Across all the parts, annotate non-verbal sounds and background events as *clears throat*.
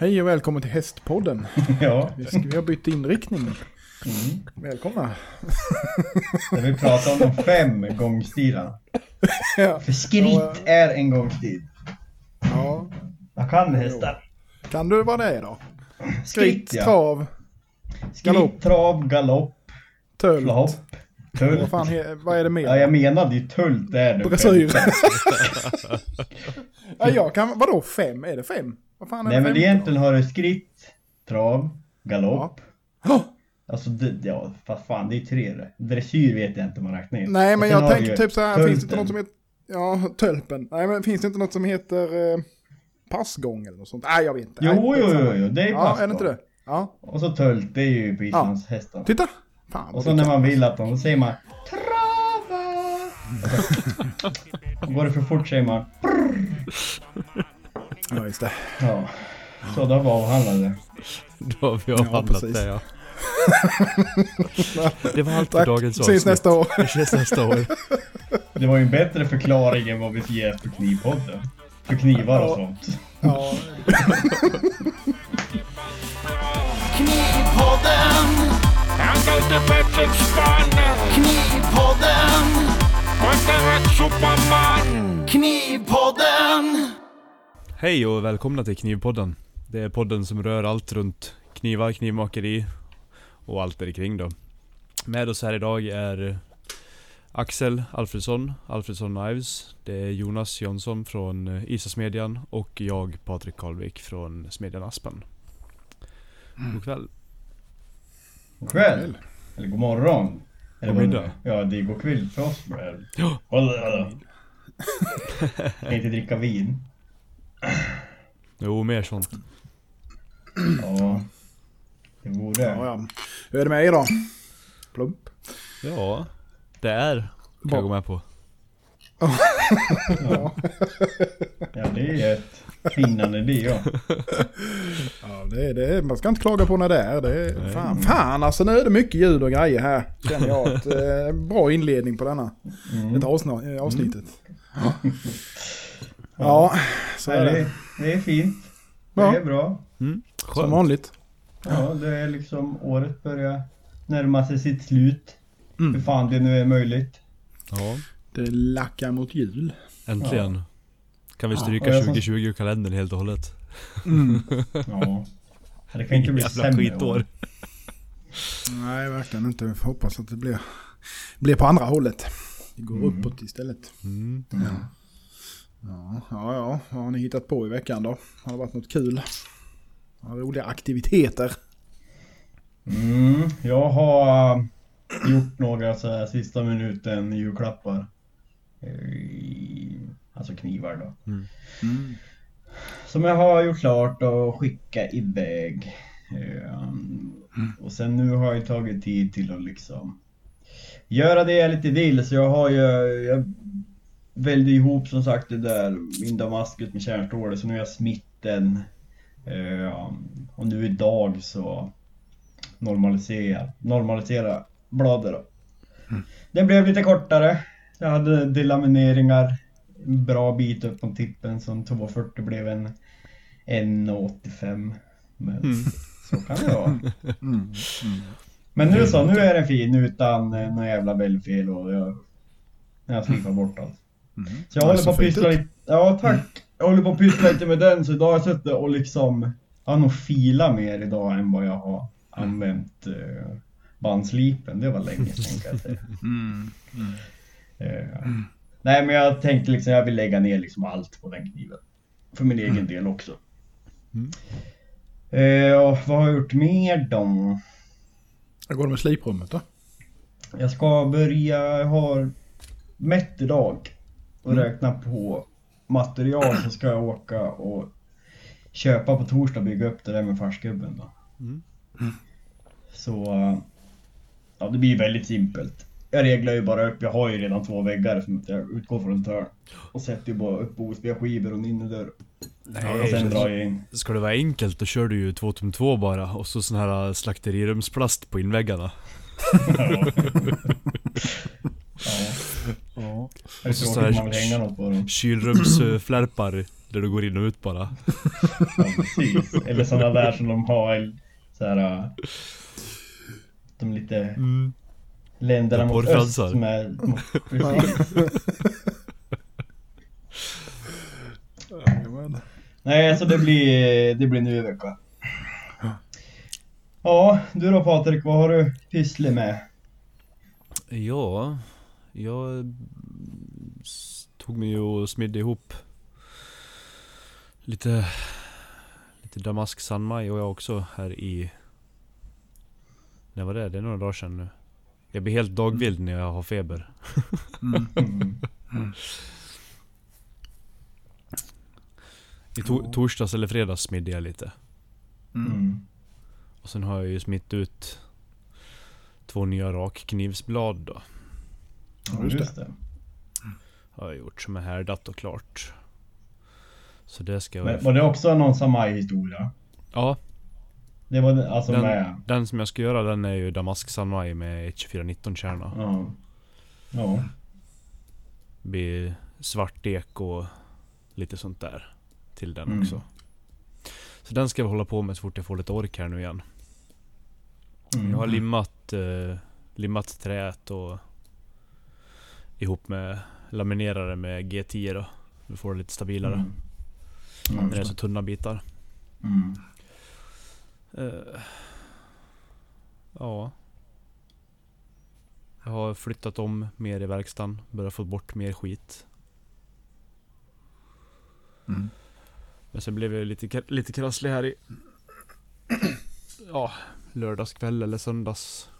Hej och välkommen till Hästpodden. *laughs* Ja. Vi, har bytt inriktning. Mm. Välkomna. Där vi pratar om de fem gångstilarna. Ja. För skritt är en gångstil. ja. Jag kan hästar. Kan du vad det är då? Skritt Skritt, ja. trav, galopp. Skritt, trav, galopp, tölt. flopp, Vad, tull. fan, vad är det mer? Ja, jag menade ju tull där. du. Dressyr. ja, jag kan, vadå fem? Är det fem? Vad fan är Nej men egentligen har du skritt, trav, galopp. Oh, Alltså det, ja, vad fan det är tre det. Dressyr vet jag inte om man räknar in. nej men jag tänker ju typ så här, finns det inte något som heter... Ja, tölpen. Nej men finns det inte något som heter eh, passgång eller något sånt? Nej jag vet inte. Jo, Nej, jo, jo, jo, det är Ja, passgång. är det inte det? Ja. Och så tölt, det är ju på islandshästarna. Titta! Fan, Och så när man vill att de, då säger man Trava! *laughs* Går det för fort säger man Ja, just det. Ja. Så då var avhandlade. *laughs* Då har vi Ja, avhandlat precis. det ja. *laughs* det var allt för Tack, dagens ses nästa år. Vi ses nästa år. Det var ju en bättre förklaring än vad vi ger för knivpodden. För knivar och Ja. sånt. Ja, *laughs* Knivpodden. Han inte bättre spann. Knivpodden. Inte rätt superman. Knivpodden. Hej och välkomna till Knivpodden. Det är podden som rör allt runt knivar, knivmakeri och allt där kring då. Med oss här idag är Axel Alfredsson, Alfredsson Knives. Det är Jonas Jonsson från Isasmedjan och jag Patrik Karlvik från Smedjan Aspen. God kväll. God kväll. Eller god morgon. Eller God middag. Ja, det är god kväll för oss. Ja. Kan inte dricka vin. Jo, mer sånt. Ja. Det vore. ja, ja. Hur är det med er då? Plump. Ja, det är. Kan Bra. jag gå med på. *laughs* Ja. Ja, det är ett finnande det ja. Ja, det är, det är, man ska inte klaga på när det är. Det är Nej. fan, fan alltså nu är det mycket ljud och grejer här. Känner jag. Att, *laughs* eh, bra inledning på denna. Mm. Det avsn- eh, avsnittet. *laughs* Ja, så är det, det. är, fint. Det Ja. är bra. Mm, Som vanligt. Ja, det är liksom året börjar närma sig sitt slut. Mm. Hur fan det nu är möjligt. Ja, Det lackar mot jul. äntligen. Kan vi Ja, stryka som- 2020 ur kalendern helt och hållet? Mm. *laughs* Ja. Det kan inte bli Jävla sämre. skitår. *laughs* Nej, verkligen inte. Vi får hoppas att det blir, blir på andra hållet. Det går Mm. uppåt istället. Mm. Ja. Ja, ja, ja. Vad har ni hittat på i veckan då? Har det varit något kul? Roliga aktiviteter? Mm, jag har äh, gjort några så här sista minuten julklappar. Eh, Alltså knivar då. Mm. Som jag har gjort klart och skickat iväg. Ehm, Och sen nu har jag tagit tid till att liksom göra det jag lite vill. Så jag har ju, jag välde ihop som sagt det där, min Damaskus med kärnstål. Så nu är jag smitten. Ehm, Och nu idag så normalisera, normalisera bladet då. Den blev lite kortare. Jag hade delamineringar en bra bit upp på tippen som 240 blev en 1,85. Men Mm. så kan det vara. Mm. Men nu så, nu är den fin utan eh, några jävla bällfel och jag, jag slipar bort allt. Mm. Så jag Ja, håller så på att pyssla lite, ja tack. Jag håller på att pyssla lite med den så idag har jag suttit och liksom, jag har nog filat mer idag än vad jag har använt eh, bandslipen. Det var länge sedan kan jag säga. *laughs* Mm. Eh, Nej men jag tänkte liksom jag vill lägga ner liksom allt på den kniven. För min egen del också. Mm. Och vad har jag gjort mer då? Hur går med sliprummet då? Jag ska börja, jag har mätt idag och Mm. räkna på material så ska jag åka och köpa på torsdag och bygga upp det där med farsgubben då. Mm. Så ja det blir väldigt simpelt. Jag reglar ju bara upp, jag har ju redan två väggar som jag utgår från ett hörn. Och sätter ju bara upp USB-skivor och en innerdörr. Nej, och sen drar jag in. Ska det vara enkelt då kör du ju 2 tum 2 bara och så sån här slakterirumsplast på inväggarna. *laughs* *laughs* Det är Och så tråkigt man vill hänga något på dem. Kylrumsflärpar Där du går in och ut bara. Ja, precis. Eller sådana där som de har så här. äh, De lite länderna *laughs* Ja, mot öst som är... Precis. Nej, så det blir, det blir nu i vecka. Ja, du då Patrik, vad har du pysslat med? Ja, jag tog mig ju och smidde ihop lite, lite damask sandmaj och jag också här i... När var det? Det är några dagar sedan nu. Jag blir helt dagvild när jag har feber. Mm. *laughs* I to- torsdags eller fredags smidde jag lite. Mm. Och sen har jag ju smitt ut två nya rakknivsblad då. Ja, just det. Har jag gjort som är härdat och klart. Så det ska jag... Men var det också någon samaj-historia? Ja, Det var det- alltså Den- med... Den som jag ska göra den är ju Damask Sunmai med 2419 kärna. Ja. Ja. Blir svart ek och lite sånt där. Till den Mm. också. Så den ska jag hålla på med så fort jag får lite ork här nu igen. Mm. Jag har limmat, eh, limmat träet och ihop med laminerare med G10 då. Du får det lite stabilare. Mm. Mm. När det är så tunna bitar. Mm. Eh, ja. Jag har flyttat om mer i verkstaden. Börjat få bort mer skit. Mm. Men sen blev jag lite, lite krasslig här i... *clears throat* Ja, lördagskväll eller söndags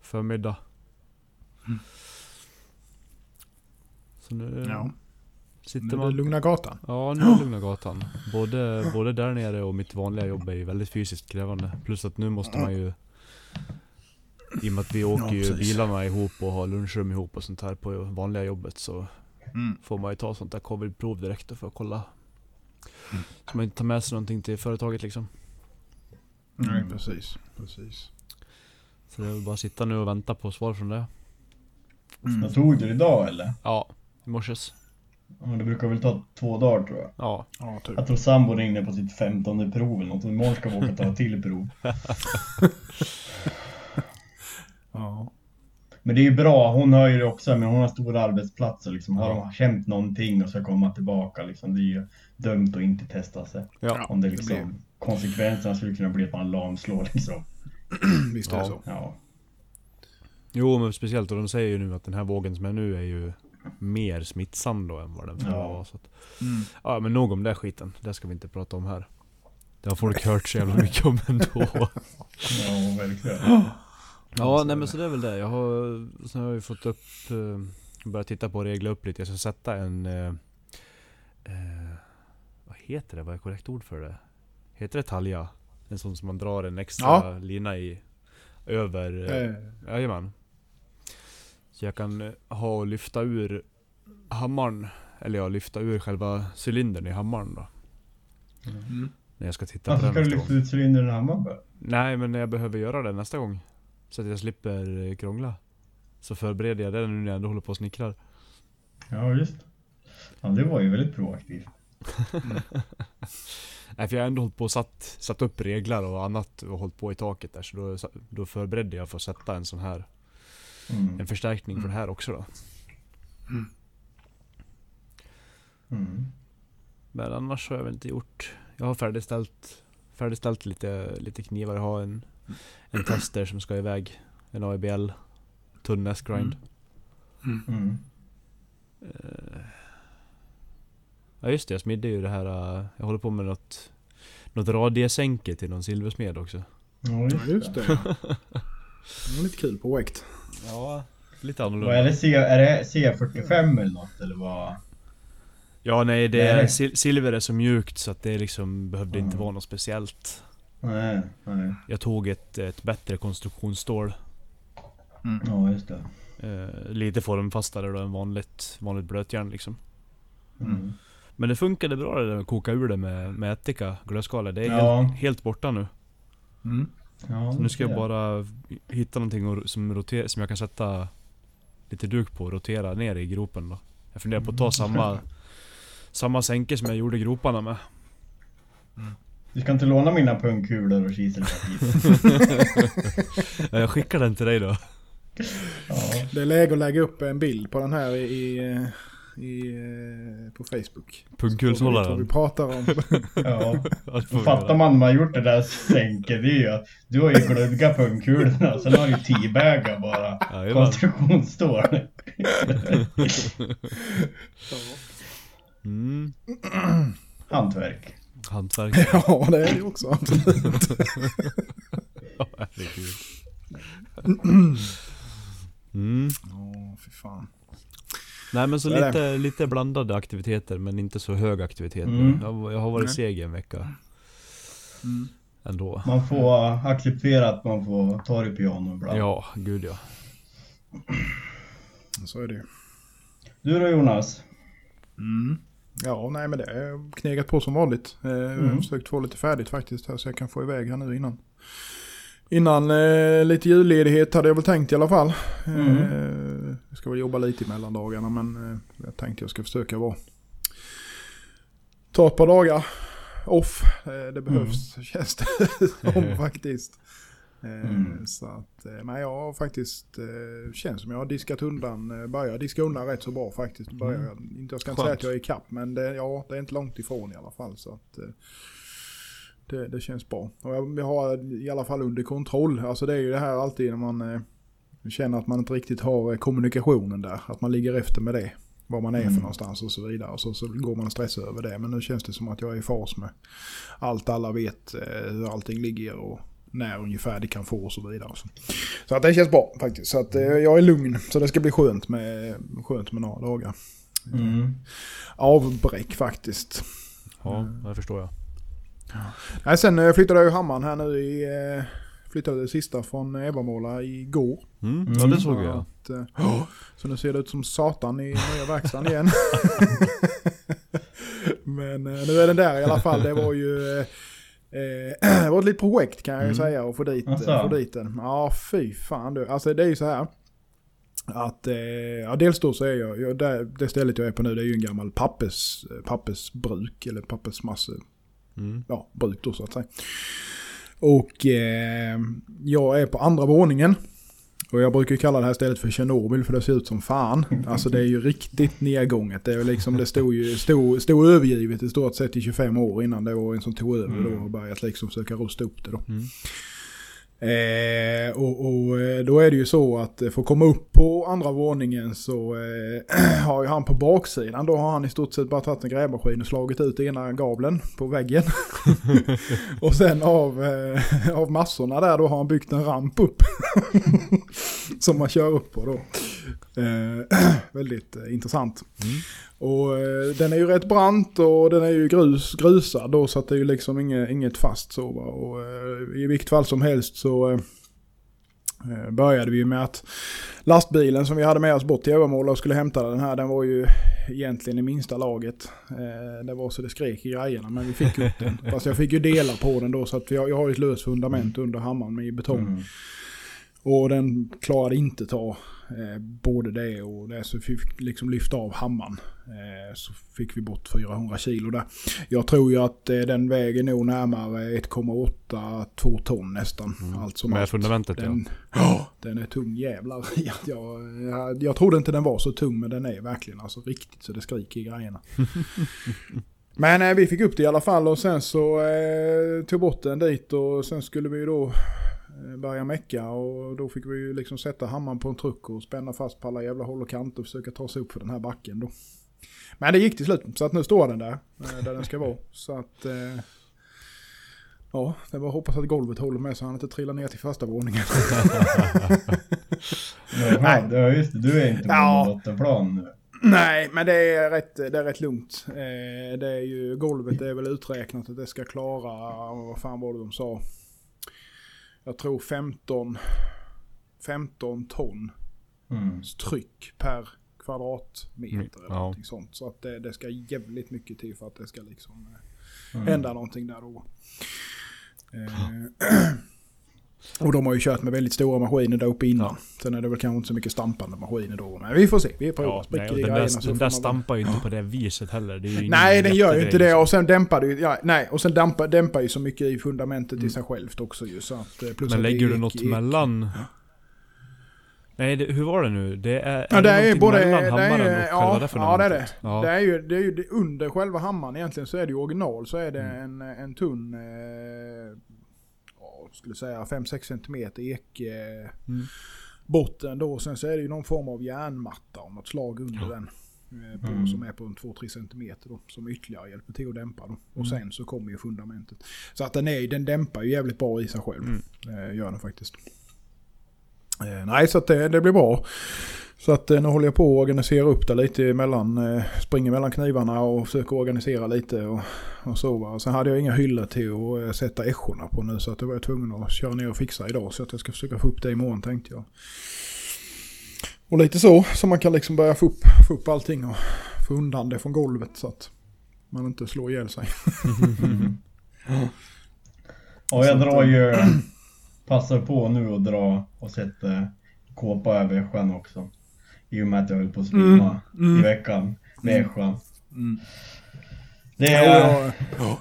förmiddag. Så nu Ja. sitter Nu är det man... Lugna Gatan. Ja, nu är det *gasps* Lugna Gatan. Både, både där nere och mitt vanliga jobb är ju väldigt fysiskt krävande. Plus att nu måste man ju... I och med att vi åker Ja, ju bilarna ihop och har lunchrum ihop och sånt här på vanliga jobbet så Mm. får man ju ta sånt där covid-prov direkt för att kolla. Mm. Så man inte tar med sig någonting till företaget liksom. Nej, precis. precis. Så det är väl bara att sitta nu och vänta på svar från det. Mm. Jag tog du det idag eller? Ja, i morses. Ja, det brukar väl ta två dagar tror jag. Ja, Ja, typ. Jag tror sambon ringde på sitt femtonde prov eller något. och Imorgon ska vi åka och ta ett till prov. *laughs* Ja. Men det är ju bra, hon har ju det också, men hon har stora arbetsplatser liksom. Har Ja. de känt någonting och ska komma tillbaka liksom. Det är ju dumt att inte testa sig. ja. Om det det liksom, blir- konsekvenserna skulle kunna bli att man lamslår liksom. Visst är det Ja. så. Ja. Jo men speciellt och de säger ju nu att den här vågen som är nu är ju mer smittsam då än vad den förra Ja. var. Så att, Mm. ja men nog om den skiten. Det ska vi inte prata om här. Det har folk hört så jävla *laughs* mycket om ändå. Ja, verkligen. Ja, nej men så det är väl det. Jag har, sen har jag ju fått upp, eh, börjat titta på och regla upp lite. Jag ska sätta en, eh, eh, vad heter det? Vad är korrekt ord för det? Heter det talja? En sån som man drar en extra Ja. lina i, över, eh, Eh, jajamän. Jag kan eh, ha och lyfta ur hammaren, eller ja, lyfta ur själva cylindern i hammaren då. mm. När jag ska titta Varför på ska den du nästa lyfta gång. ut cylindern i hammaren? Nej men jag behöver göra det nästa gång. Så att jag slipper eh, krångla. Så förbereder jag det nu när jag ändå håller på och snickrar. Ja, just. Ja, det var ju väldigt proaktivt. *laughs* Nej för jag har ändå hållit på och satt, satt upp reglar och annat och hållit på i taket där. Så då, då förberedde jag för att sätta en sån här, Mm. en förstärkning för det här också då. Mm. Men annars har jag väl inte gjort. Jag har färdigställt, färdigställt lite, lite knivar. Jag har en, en tester som ska iväg. En AIBL. Tunn S-grind. Mm. Eh, Ja just det, jag smidde ju det här. eh, Jag håller på med något, något radiesänke till någon silversmed också. Ja, Ja, just det. Det var lite kul projekt. Ja, lite Vad är annorlunda. det? C, är det C45 eller något eller vad? Ja nej, det är, sil silver är så mjukt så att det liksom behövde inte Mm. vara något speciellt. Nej, nej. Jag tog ett, ett bättre konstruktionsstål. Ja, just det. Eh, lite formfastare då än vanligt, vanligt blötjärn liksom. Mm. Men det funkade bra det där att koka ur det med, med ättika, glödskala. Det är Ja. helt, helt borta nu. Mm. Ja, Så nu ska jag bara hitta någonting som, roter, som jag kan sätta lite duk på och rotera ner i gropen då. Jag funderar på att ta samma, samma sänke som jag gjorde groparna med. Du ska inte låna mina pungkulor och kiselstativ? *laughs* Ja, Jag skickar den till dig då. Ja. Det är läge att lägga upp en bild på den här i, i, eh, på Facebook. Vad vi Pungkulshållaren. pratar om. *laughs* ja. Ja, Fattar man man har gjort det där sänket, det är ju att du har ju gluggat pungkulorna, *laughs* sen har du teabagat bara. Jajamän. Konstruktionsstål. *laughs* Mm. Hantverk. Hantverk. Ja, det är det också. Ja, herregud. Mm. Ja, fy fan. Nej men så Så är lite, lite blandade aktiviteter men inte så hög aktivitet. Mm. Jag, jag har varit Nej. seg en vecka Mm. ändå. Man får acceptera att man får ta det piano ibland. Ja, gud ja. Så är det ju. Du då Jonas? Mm. Ja, nej men det är knegat på som vanligt. Eh, Jag har Mm. försökt få lite färdigt faktiskt här så jag kan få iväg här nu innan. Innan eh, lite julledighet hade jag väl tänkt i alla fall. Mm. Eh, jag ska väl jobba lite i mellandagarna men eh, jag tänkte jag ska försöka vara... Ta ett par dagar off. Eh, det behövs känns det *laughs* som *laughs* faktiskt. Eh, Mm. Så att, eh, men jag har faktiskt, känns som jag har diskat undan, börjar diska undan rätt så bra faktiskt. Börjar, jag, inte, jag ska inte säga att jag är i kapp men det, ja, det är inte långt ifrån i alla fall. Så att, det, det känns bra. Och jag, jag har i alla fall under kontroll. Alltså det är ju det här alltid när man eh, känner att man inte riktigt har eh, kommunikationen där. Att man ligger efter med det. Var man är Mm. för någonstans och så vidare. Och så, så går man och stressar över det. Men nu känns det som att jag är i fas med allt alla vet eh, hur allting ligger och när ungefär det kan få och så vidare. Så, så att det känns bra faktiskt. Så att eh, jag är lugn. Så det ska bli skönt med, skönt med några dagar. Mm. Avbräck faktiskt. Ja, det förstår jag. Nej, sen eh, flyttade jag ju hammaren här nu i... Eh, flyttade det sista från Evamåla igår. Mm. Ja Mm. det såg Så jag. Att, eh, ja, *gasps* så nu ser det ut som satan i nya verkstaden igen. *laughs* *laughs* Men nu är den där i alla fall. Det var ju... Eh, *clears throat* det var ett litet projekt kan jag ju Mm. säga att få dit, få dit den. Ja, fy fan du. Alltså det är ju så här. Att, eh, ja dels då så är jag, jag där, det stället jag är på nu det är ju en gammal pappers, pappersbruk eller pappersmasse Mm. ja, bruk då så att säga. Och eh, jag är på andra våningen. Och jag brukar kalla det här stället för Tjernobyl för det ser ut som fan. Alltså det är ju riktigt nedgånget. Det, är liksom, det stod ju stod, stod övergivet i stort sett i 25 år innan det var en som tog över då och börjat liksom försöka rusta upp det då. Mm. Eh, och, och eh, då är det ju så att eh, för att komma upp på andra våningen så eh, *clears throat* har ju han på baksidan då har han i stort sett bara tagit en grävmaskin och slagit ut ena gavlen på väggen. *laughs* och sen av, eh, av massorna där då har han byggt en ramp upp. *laughs* som man kör upp på då. Eh, *clears throat* väldigt eh, intressant. Mm. Och eh, den är ju rätt brant och den är ju grus, grusad då så att det är ju liksom inget, inget fast så va. Och eh, i vilket fall som helst så eh, började vi med att lastbilen som vi hade med oss bort till Övermåla och skulle hämta den här den var ju egentligen i minsta laget. Det var så det skrek i grejerna men vi fick upp den. *laughs* Fast jag fick ju dela på den då så att jag, jag har ju ett löst fundament under hammaren med betong. Mm. Och den klarade inte ta eh, både det och det. Så vi fick liksom lyfta av hammaren. Eh, så fick vi bort 400 kilo där. Jag tror ju att eh, den väger nog närmare 1,8-2 ton nästan. Allt som Med allt. fundamentet. Den, ja, den är tung jävlar. *laughs* jag, jag, jag trodde inte den var så tung men den är verkligen alltså riktigt så det skriker i grejerna. *laughs* men eh, vi fick upp det i alla fall och sen så eh, tog bort den dit och sen skulle vi då eh, börja mecka och då fick vi ju liksom sätta hammaren på en truck och spänna fast på alla jävla håll och kanter och försöka ta sig upp för den här backen då. Men det gick till slut så att nu står den där, eh, där den ska vara. Så att... Eh, ja, det var hoppas att golvet håller med så han inte trillar ner till första våningen. *laughs* Nej. det- ja, just det. Du är inte på Ja. bottenplan nu. Nej, men det är rätt, det är rätt lugnt. Eh, det är ju, golvet är väl uträknat att det ska klara, vad fan var det de sa? Jag tror 15, 15 ton Mm. tryck per kvadratmeter Mm, eller ja. någonting sånt. Så att det, det ska jävligt mycket till för att det ska liksom eh, Mm. hända någonting där då. Eh, *clears throat* Och de har ju kört med väldigt stora maskiner där uppe innan. Sen är det väl kanske inte så mycket stampande maskiner då. Men vi får se. Vi provar. Ja, nej, den där, den där stampar ju inte på det viset heller. Det är Nej, den gör ju inte det. Och sen dämpar det ju... Ja, nej, och sen dämpar, dämpar ju så mycket i fundamentet Mm. i sig självt också ju. Så att, eh, plus Men lägger det du är något ek- mellan? Nej, det, hur var det nu? Det är, Ja, det är ju någonting både... mellan Det hammaren är, och själva ja, det ja, det är det. Ja. Det är ju, det är ju det, under själva hammaren egentligen så är det ju original så är det Mm. en, en tunn... Eh, ja, skulle säga 5-6 cm ek... Eh, Mm. botten då. Sen så är det ju någon form av järnmatta av något slag under den. eh, På, Mm. Som är på en 2-3 cm då. Som ytterligare hjälper till att dämpa då. Och Mm. sen så kommer ju fundamentet. Så att den, är, den dämpar ju jävligt bra i sig själv. Mm. Eh, gör den faktiskt. Eh, nej, så det, det blir bra. Så att eh, nu håller jag på att organisera upp det lite mellan, eh, springer mellan knivarna och försöker organisera lite och, och så va. Sen hade jag inga hyllor till att eh, sätta eschorna på nu så att det var jag tvungen att köra ner och fixa idag. Så att jag ska försöka få upp det imorgon tänkte jag. Och lite så, så man kan liksom börja få upp, få upp allting och få undan det från golvet så att man inte slår ihjäl sig. *laughs* Ja, jag Så att, drar ju... Passar på nu och dra och sätta kåpa över ässjan också. I och med att jag höll på att svimma Mm, mm. i veckan med ässjan. Mm. Det Ja, är... jag,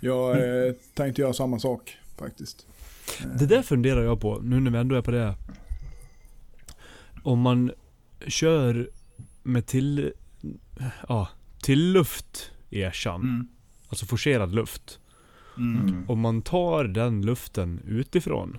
jag eh, tänkte göra samma sak faktiskt. Det där funderar jag på, nu när vi ändå är på det. Om man kör med till... Ja, till luft i äschan. Mm. Alltså forcerad luft. Mm. Mm. Om man tar den luften utifrån.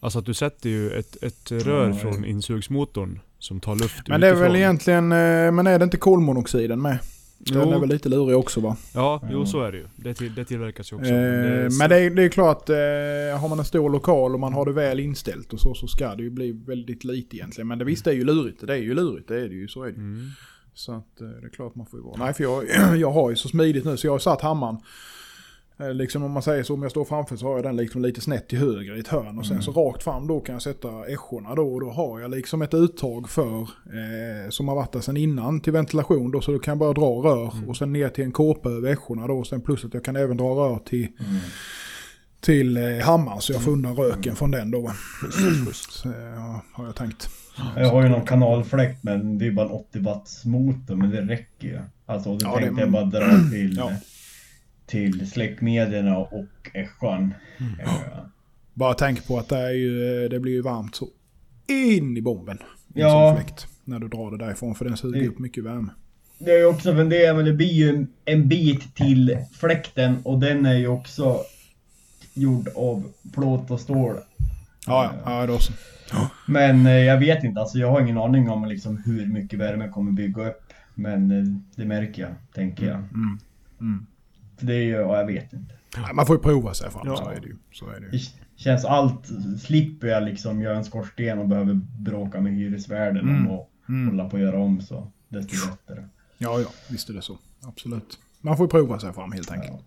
Alltså att du sätter ju ett, ett rör Ja, från insugsmotorn som tar luft Men det är väl egentligen, eh, men är det inte kolmonoxiden med? Den Jo. är väl lite lurig också va? Ja, jo Ja. så är det ju. Det, till, det tillverkas ju också. Eh, men det är, det är klart, eh, har man en stor lokal och man har det väl inställt och så, så ska det ju bli väldigt lite egentligen. Men det visst det är ju lurigt, det är ju lurigt, det är det ju, så är det ju. Mm. Så att eh, det är klart man får ju vara. Nej för jag, *clears throat* jag har ju så smidigt nu så jag har satt hammaren. eh, Liksom om man säger så, om jag står framför så har jag den liksom lite snett till höger i ett hörn. Och sen så rakt fram då kan jag sätta eschorna då. Och då har jag liksom ett uttag för, eh, som har varit där sedan innan till ventilation då. Så då kan jag bara dra rör och sen ner till en kåpa över eschorna då. Och sen plus att jag kan även dra rör till, Mm. till eh, hammaren så jag får undan röken från den då. Så, eh, har jag tänkt. Jag har ju någon kanalfläkt men det är bara en 80 watts motor men det räcker ju. Alltså och då Ja, det- tänkte jag bara dra till, Ja. till släckmedierna och ässjan. Mm. Bara tänk på att det, är ju, det blir ju varmt så in i bomben. I Ja. fläkt. När du drar det därifrån för den suger Det- upp mycket värme. Det är ju också funderat men det blir ju en, en bit till fläkten och den är ju också gjord av plåt och stål. Ja, ja, ja det också. Men eh, jag vet inte, alltså jag har ingen aning om liksom hur mycket värme kommer bygga upp. Men eh, det märker jag, tänker jag. Mm. Mm. För det är ju, ja, jag vet inte. Man får ju prova sig fram, Ja. så är det ju. Så är det ju. Känns allt, slipper jag liksom göra en skorsten och behöver bråka med hyresvärden Mm. att Mm. hålla på att göra om så. Desto bättre. Ja, ja, visst är det så. Absolut. Man får ju prova sig fram helt enkelt.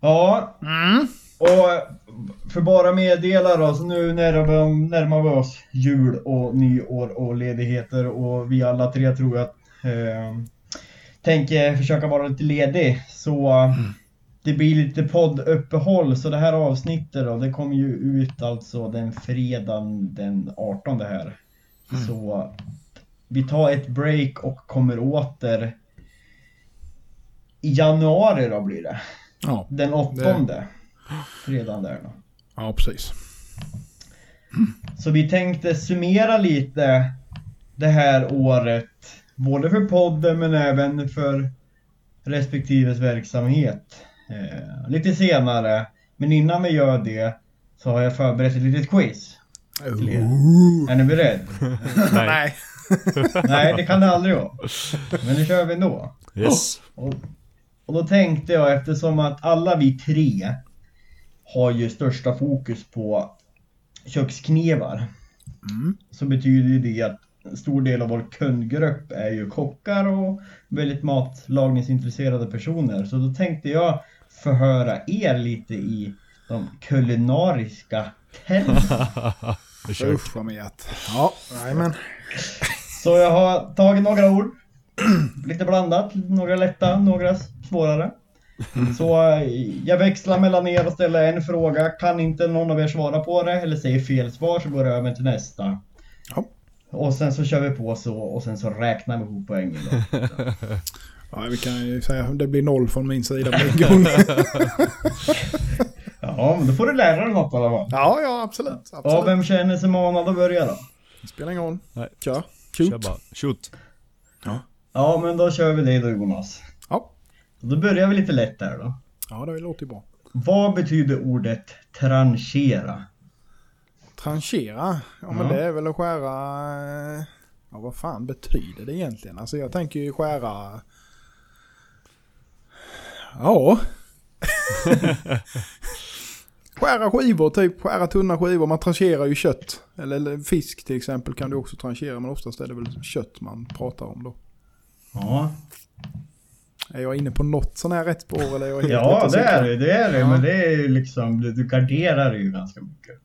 Ja, Mm. Och för bara meddela då, så nu närmar, vi oss jul och nyår och ledigheter och vi alla tre tror jag eh, tänker försöka vara lite ledig. Så det blir lite podduppehåll så det här avsnittet då, det kommer ju ut alltså den fredagen den 18 här. Så vi tar ett break och kommer åter i januari då blir det. Ja. Den åttonde. Fredagen där då. ja, precis. Så vi tänkte summera lite det här året. Både för podden men även för respektives verksamhet. Eh, lite senare. Men innan vi gör det så har jag förberett ett litet quiz. Till er. Är ni beredd? *laughs* Nej. *laughs* Nej, det kan det aldrig vara. Men nu kör vi ändå. Yes. Och, och då tänkte jag eftersom att alla vi tre har ju största fokus på köksknivar. Mm. Så betyder det att en stor del av vår kundgrupp är ju kockar och väldigt matlagningsintresserade personer. Så då tänkte jag förhöra er lite i de kulinariska termerna. *laughs* Usch vad med Ja, men. Så jag har tagit några ord. Lite blandat, några lätta, några svårare. Så eh, jag växlar mellan er och ställer en fråga. Kan inte någon av er svara på det eller säger fel svar så går det över till nästa. Ja. Och sen så kör vi på så och sen så räknar vi ihop poängen då. *laughs* Ja, vi kan ju säga att det blir noll från min sida på en *laughs* gång. *laughs* Ja, men då får du lära dig något i alla fall. Ja, ja absolut. Ja, absolut. vem känner sig manad att börja då? Spelar ingen roll. Nej. Kör. Kör bara. Shoot. Ja, men då kör vi det då Jonas. Då börjar vi lite lätt där då. ja, det låter ju bra. Vad betyder ordet tranchera? Tranchera? Ja, men Ja. det är väl att skära... eh, Ja, vad fan betyder det egentligen? Alltså jag tänker ju skära... Ja. *laughs* skära skivor, typ skära tunna skivor. Man trancherar ju kött. Eller, eller fisk till exempel kan du också tranchera, men oftast är det väl kött man pratar om då. Ja, Är jag inne på något sån här rätt spår eller är jag helt ja det är det. Det är det. Ja. Men det är ju liksom, du, du garderar ju ganska mycket.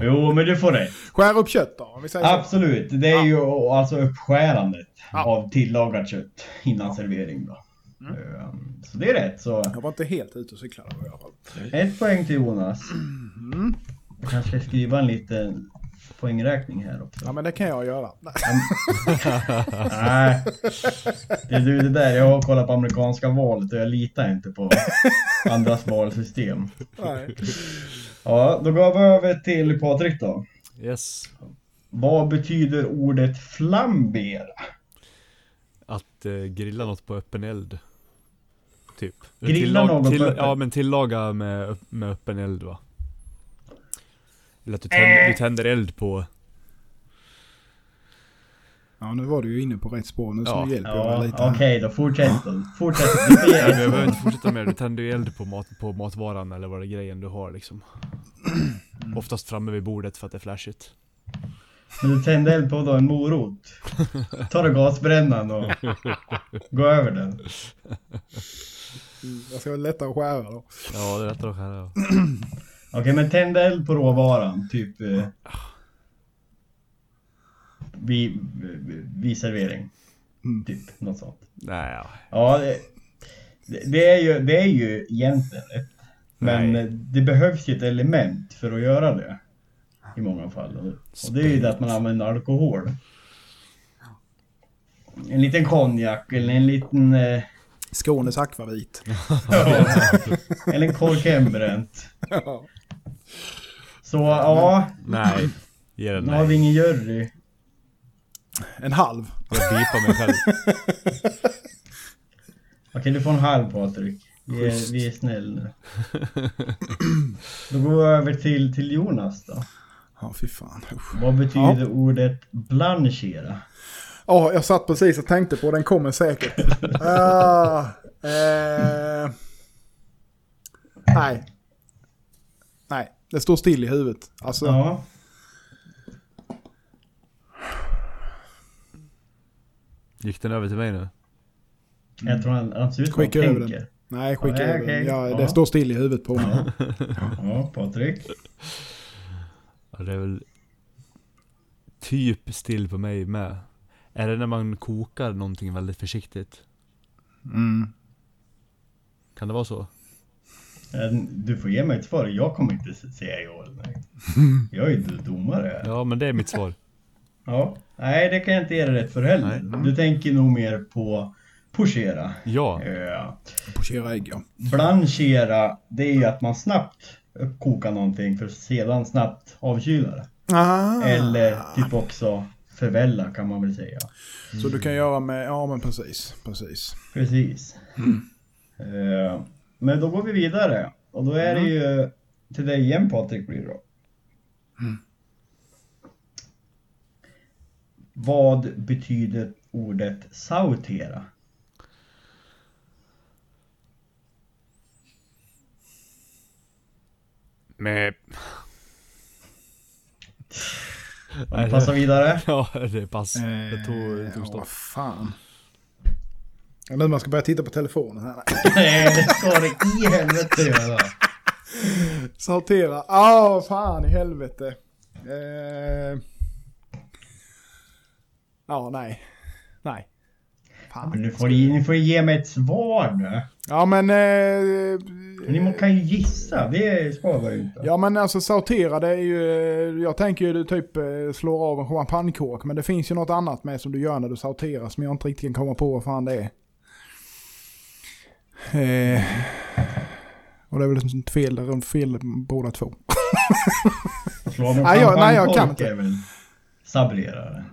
*laughs* jo, men du får rätt. Skär upp kött då, om vi säger så. Absolut. Det är ju alltså uppskärandet Ja. av tillagat kött innan servering då. Ehm, Så det är rätt. Så Jag var inte helt ute och cyklade då i alla fall. ett poäng till Jonas. Mm. Jag kanske ska skriva en liten poängräkning här också. Ja men det kan jag göra. Nej. Det är du det där, jag har kollat på amerikanska valet och jag litar inte på andras valsystem. Nej. Ja, då går vi över till Patrik då. Yes. Vad betyder ordet flambera? Att eh, grilla något på öppen eld. Typ. Grilla något på öppen- Ja men tillaga med, med öppen eld va. Eller att du tänder, du tänder eld på... Ja nu var du ju inne på rätt spår nu så Ja. hjälper jag Ja, okej lite. här. då, fortsätt då. Fortsätt. *laughs* Du jag behöver inte fortsätta med det. Du tänder ju eld på, mat, på matvaran eller vad det är grejen du har liksom. Oftast framme vid bordet för att det är flashigt. Men du tände eld på då en morot. Tar du gasbrännan och gå över den. Jag ska vara lättare att skära då. Ja det är lättare att skära. ja. *clears throat* Okej, men tänd eld på råvaran. Typ... Eh, vid, vid servering. Mm. Typ, något sånt. Nej ja. Ja, det, det, är ju, det är ju egentligen rätt. Men Nej. det behövs ju ett element för att göra det. I många fall. Och, och det är ju det att man använder alkohol. En liten konjak eller en liten... Eh, Skånes akvavit. *laughs* eller en kork hembränt. *laughs* Så ja, Nej. Ge den nu har vi nej. ingen jury. En halv. Jag bipar mig själv. *laughs* Okej, du får en halv Patrik. Vi är, vi är snäll nu. Då går vi över till, till Jonas då. Ja fy fan. Usch. Vad betyder ordet blanchera? Ja, jag satt precis och tänkte på den kommer säkert. *laughs* Ah, eh, nej. Det står still i huvudet. Alltså, Ja. Gick den över till mig nu? Jag tror han, han ser ut Skicka över tänker. den. nej skicka Ja, över okej. den. Ja, Ja. Det står still i huvudet på mig. Ja. ja, Patrik. Ja, det är väl typ still på mig med. Är det när man kokar någonting väldigt försiktigt? Mm. Kan det vara så? Eh, Du får ge mig ett svar. Jag kommer inte säga ja eller nej. *laughs* Jag är ju domare. Ja men det är mitt svar. Ja. Nej, det kan jag inte ge dig rätt för heller. Nej. Du tänker nog mer på pochera. Ja. Ja. Pochera ägg ja. Blanchera, det är ju att man snabbt kokar någonting för att sedan snabbt avkyla det. Ah, Eller typ också förvälla kan man väl säga. Så du kan göra med, ja men precis. Precis. Precis. Eh, Men då går vi vidare. Och då är det ju till dig igen Patrik blir det då. Vad betyder ordet sautera? Med... Vi passar vidare. *laughs* Ja det pass. Det tog, det tog ja, stopp. vad fan. Ja, nu man ska börja titta på telefonen här. *laughs* Nej, det ska det i helvete göra. Sortera. Ah, fan i helvete. Eh... Ja, nej. Nej. Fan. Men nu får ni, ni får ge mig ett svar nu. Ja men... Eh, Ni kan ju gissa, det ska vara inte. ja men alltså sortera det är ju... Jag tänker ju du typ eh, slår av en champagnekork. Men det finns ju något annat med som du gör när du sorterar som jag inte riktigt kan komma på vad fan det är. Eh, och det är väl ett fel, är fel båda två. En Nej, jag- nej, jag kan inte. Sabrerare.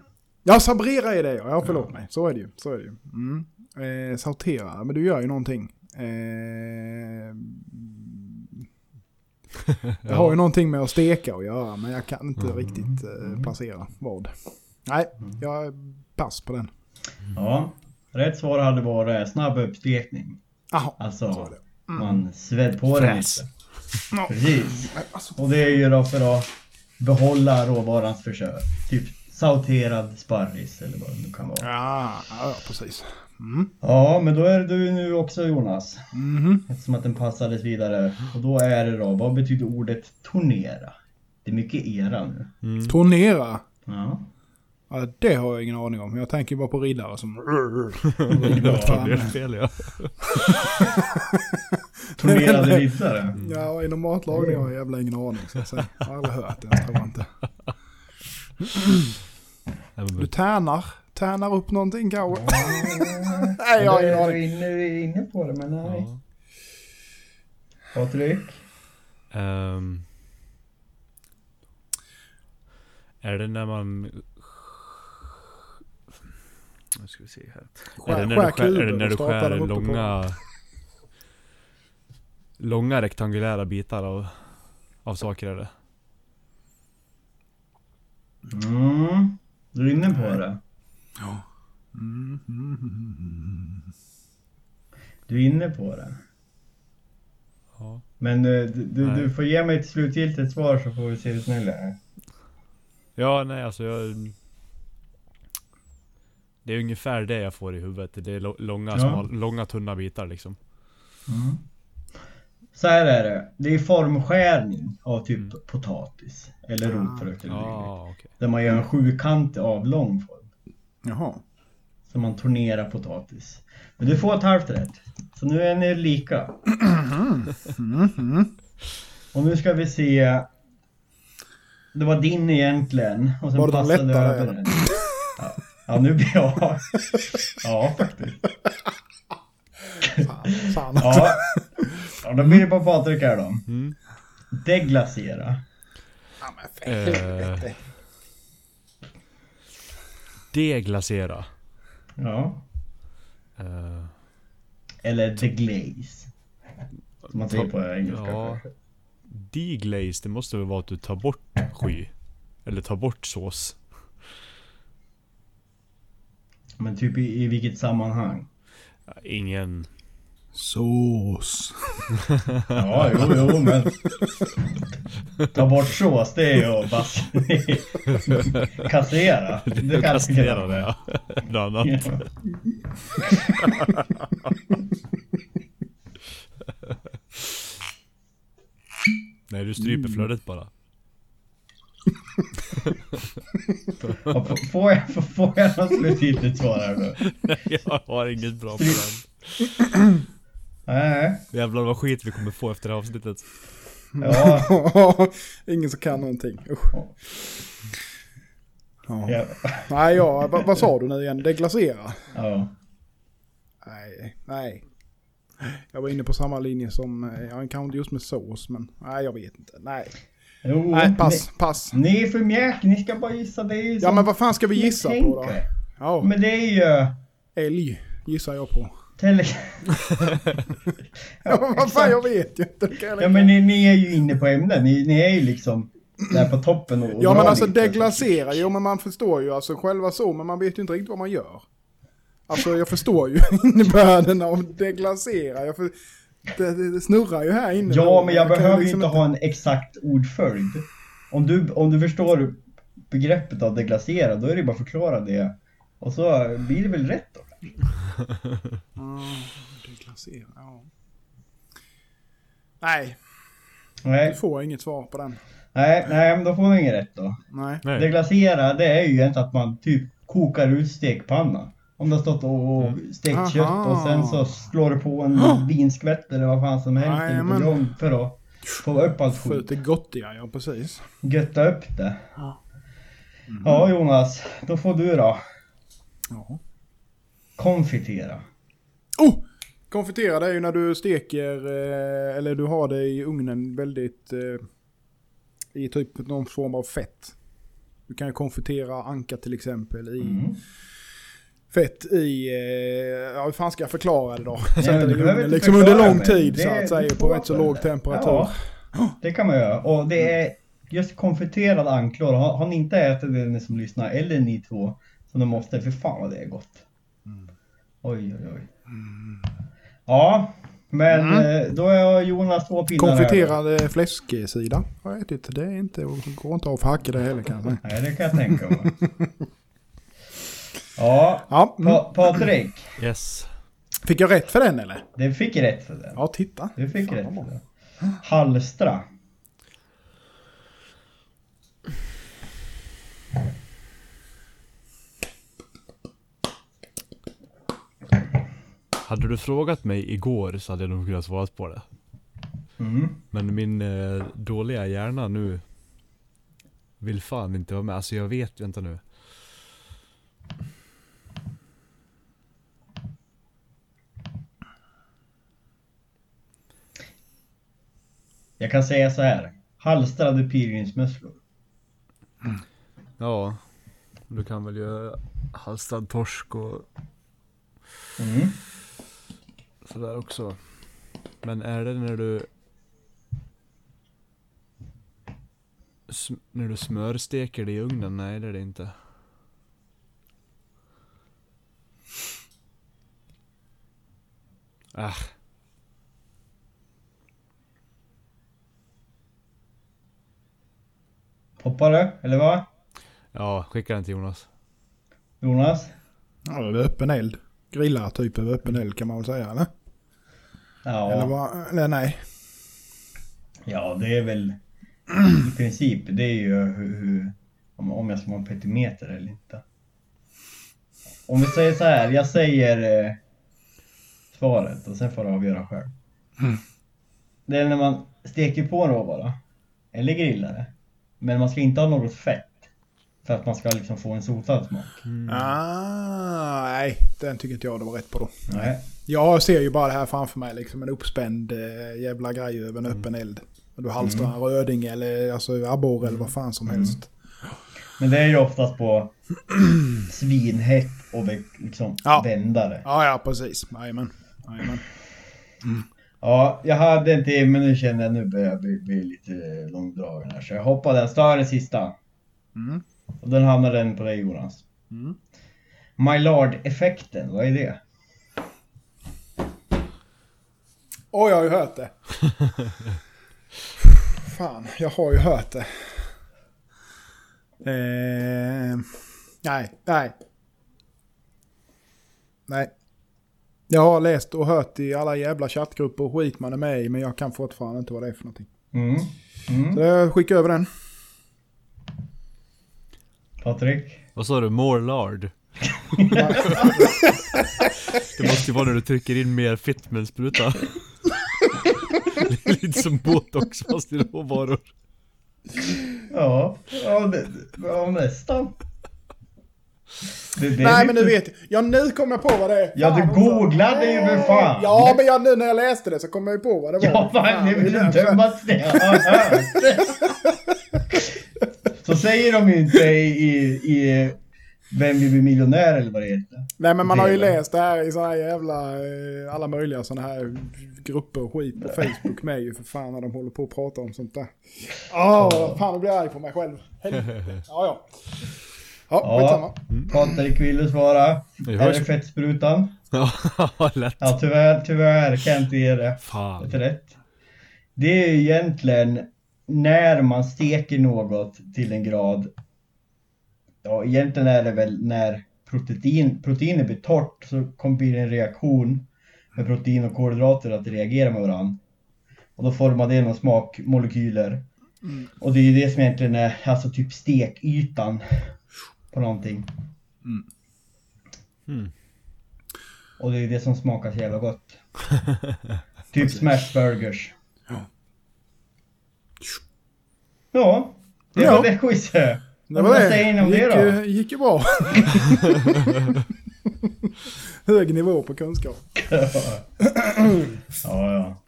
Ja, sabrera är det ja. Ja, förlåt mig. Så är det ju. Så är det ju. Mm. Eh, sortera, men du gör ju någonting. Eh, *laughs* det har ju någonting med att steka att göra, men jag kan inte riktigt eh, placera vad. Nej, jag pass på den. Ja, rätt svar hade varit snabb uppstekning. Jaha. Alltså, det. man svedd på den Fräs. lite. Ja. Precis. Alltså, Och det är ju då för att behålla råvarans försök. Typ sauterad sparris eller vad det nu kan vara. ja, ja, precis. Mm. Ja, men då är det du nu också Jonas. Mhm. Eftersom att den passades vidare. Och då är det då, vad betyder ordet tornera? Det är mycket era nu. Mm. Tornera. Ja. Ja, det har jag ingen aning om. Jag tänker bara på riddare som... *laughs* Ja, det är fel ja. *laughs* Tornerade riddare. *laughs* Ja, inom matlagning har jag jävla ingen aning. Så. Jag har aldrig hört det, tror jag inte. Du tärnar. Tärnar upp någonting kanske? Nej, jag har ingen Du är aning. inne, du är inne på det, men nej. Ja. Patrik? Ehm. är det när man... Nu ska vi se här. är det när du skär, är det när du skär långa... Långa rektangulära bitar av, av saker det? Mm. Du är inne på det. Ja. Mm, mm. Du är inne på det. Ja. Men eh, du, du, du får ge mig ett slutgiltigt svar så får vi se hur snäll jag är. Ja, nej alltså jag... Det är ungefär det jag får i huvudet. Det är långa, Ja. smal, långa tunna bitar liksom. Så här är det. Det är formskärning av typ potatis. Eller rotfrukt eller dylikt. Ja, okej. Där man gör en sjukantig avlång form. Jaha. Så man tornerar potatis. Men du får ett halvt rätt. Så nu är ni lika. *clears throat* Och nu ska vi se. Det var din egentligen. Och sen Var passade lättare, över eller? den. Ja. Ja, nu blir jag... Ja, faktiskt. Fan. Ja. ja, då blir det på Patrik här då. Mm. Deglasera. Ja, men för Eh. helvete. Deglasera. Ja. Eh, Eller deglaze. Som man säger på engelska. Ja. Deglaze, det måste väl vara att du tar bort sky? Eller tar bort sås? Men typ i, i vilket sammanhang? Ingen... Sås. *laughs* Ja, jo, jo, men... Ta bort sås, det är ju att bara... *laughs* Kassera. Det kan Kastrera det ja. Något annat. Ja. *laughs* Nej, du stryper flödet bara. Ja, Får jag, får jag något slutgiltigt svar här nu? *laughs* Jag har inget bra på den. Nej. Jävlar vad skit vi kommer få efter det här avsnittet. Ja, *laughs* Ingen som kan någonting. Usch. Ja. ja. Nej, ja, vad, vad sa du nu igen? Deglasera? ja. Nej, nej. Jag var inne på samma linje som, eh, jag kanske inte just med sås, men nej jag vet inte. Nej, Jo, nej pass, pass. Ni, ni är för mjäk, ni ska bara gissa. Det är Ja men vad fan ska vi ni gissa på då? tänker. Ja, Men det är ju... älg gissar jag på. Tele... *laughs* Ja, vad fan jag vet ju inte. Ja men ni, ni är ju inne på ämnet. Ni, ni är ju liksom där på toppen och, och Ja men alltså lite. deglasera, jo men man förstår ju alltså själva så, men man vet ju inte riktigt vad man gör. Alltså jag förstår ju *laughs* innebörden av deglasera. Jag för, det, det, det snurrar ju här inne. Ja men jag behöver ju liksom inte ha en exakt ordföljd. Om du, om du förstår begreppet av deglasera, då är det bara att förklara det. Och så blir det väl rätt då? *laughs* Ja, deglasera, ja. Nej, du Nej, får inget svar på den. nej, nej men då får du inget rätt då. Nej. Deglasera, det är ju egentligen att man typ kokar ut stekpanna. Om du har stått och Mm. stekt Aha. kött och sen så slår du på en vinskvätt eller vad fan som helst i Jajamän. buljong för att få upp allt skit. Skjuter gottiga, ja precis. Götta upp det. Ja. Ja Jonas, då får du då. Ja. Konfitera. Oh! Konfitera det är ju när du steker, eh, eller du har det i ugnen väldigt, eh, i typ någon form av fett. Du kan ju konfitera anka till exempel i Mm. Fett i, eh, ja hur fan ska jag förklara det då? Men det inte liksom under lång tid det så att säga på rätt så låg temperatur. Ja, det kan man göra. Och det är just konfiterad anklor. Har, har ni inte ätit det ni som lyssnar, eller ni två, som de måste, för fan vad det är gott. Oj, oj, oj. Ja, men Mm. eh, då är Jonas två pinnar. Konfiterad fläsksida har jag ätit. Det är inte, går inte av för hacka det heller kan jag säga. Nej, det kan jag tänka mig. *laughs* Ja, Ja, mm. pa Patrik. Yes. Fick jag rätt för den eller? Du fick rätt för den. Ja, titta. Du fick Fan, rätt för den. Halstra. Hade du frågat mig igår så hade jag nog kunnat svara på det. Mm. Men min eh, dåliga hjärna nu vill fan inte vara med. Alltså jag vet, vänta nu. Jag kan säga så här. Halstrade pilgrimsmusslor. Ja, du kan väl göra halstrad torsk och Mm. sådär också. Men är det när du när du smörsteker det i ugnen? Nej det är det inte. Äh, Hoppar du? Eller vad? ja, skicka den till Jonas. Jonas? Ja, över öppen eld. Grilla typ över öppen eld kan man väl säga eller? Ja. Eller, vad, eller nej. Ja, det är väl i princip. Det är ju hur, hur, om, om jag ska vara en petimeter eller inte. Om vi säger så här, jag säger eh, svaret och sen får du avgöra själv. Mm. Det är när man steker på en råvara, eller grillar det. Men man ska inte ha något fett. För att man ska liksom få en sotad smak. Ah, nej, den tycker inte jag det var rätt på då. Nej. Jag ser ju bara det här framför mig, liksom en uppspänd eh, jävla grej över en öppen eld. Och du halstrar en röding eller alltså abborre eller vad fan som helst. Men det är ju oftast på *clears throat* svinhett och liksom Ja. vändare. Ja, ja precis. Jajamän. Jajamän. *clears throat* Ja, jag hade en till men nu känner jag nu börjar jag bli, bli lite långdragen här. Så jag hoppar den. Så den sista. Mm. Och den hamnar den på dig Jonas. Mm. My Lord-effekten, vad är det? Åh, jag har ju hört det. Fan, jag har ju hört det. Eh, nej, nej. Nej. Jag har läst och hört i alla jävla chattgrupper och skit man är med i, men jag kan fortfarande inte vad det är för någonting. Mm. Mm. Så jag skickar över den. Patrik? Vad sa du? More lard? *laughs* det måste ju vara när du trycker in mer fett med en spruta. Det är Lite som botox fast i råvaror. Ja, ja, det, ja nästan. Det, det Nej men nu vet jag. Ja nu kom jag på vad det är. Ja, du Fan googlade ju för fan. Ja men jag, nu när jag läste det så kom jag ju på vad det var. Ja, fan, det är väl det dummaste jag har hört. Så säger de ju inte i, i, i Vem vill bli miljonär eller vad det heter. Nej men man har ju läst det här i såna här jävla, eh, alla möjliga såna här grupper och skit på Facebook med ju för fan när de håller på och pratar om sånt där. Åh, fan nu blir jag arg på mig själv. Helvete. *laughs* Ja ja. Ja, Ja. skitsamma. Patrik vill du svara? Det Är det fettsprutan? Ja, *laughs* lätt. Ja tyvärr, tyvärr kan jag inte ge det. Fan. Ett rätt. Det är ju egentligen när man steker något till en grad. Ja, egentligen är det väl när protein, proteinet blir torrt så kommer det en reaktion med protein och kolhydrater att reagera med varandra. Och då formar det några smakmolekyler. Och det är ju det som egentligen är alltså typ stekytan på någonting. Mm. Och det är det som smakar så jävla gott. *laughs* typ smashburgers. Ja. Ja, det Ja. var det quizet. Det Vad säger ni om det gick, då? ju- gick ju bra. *laughs* Hög nivå på kunskap. Ja, ja.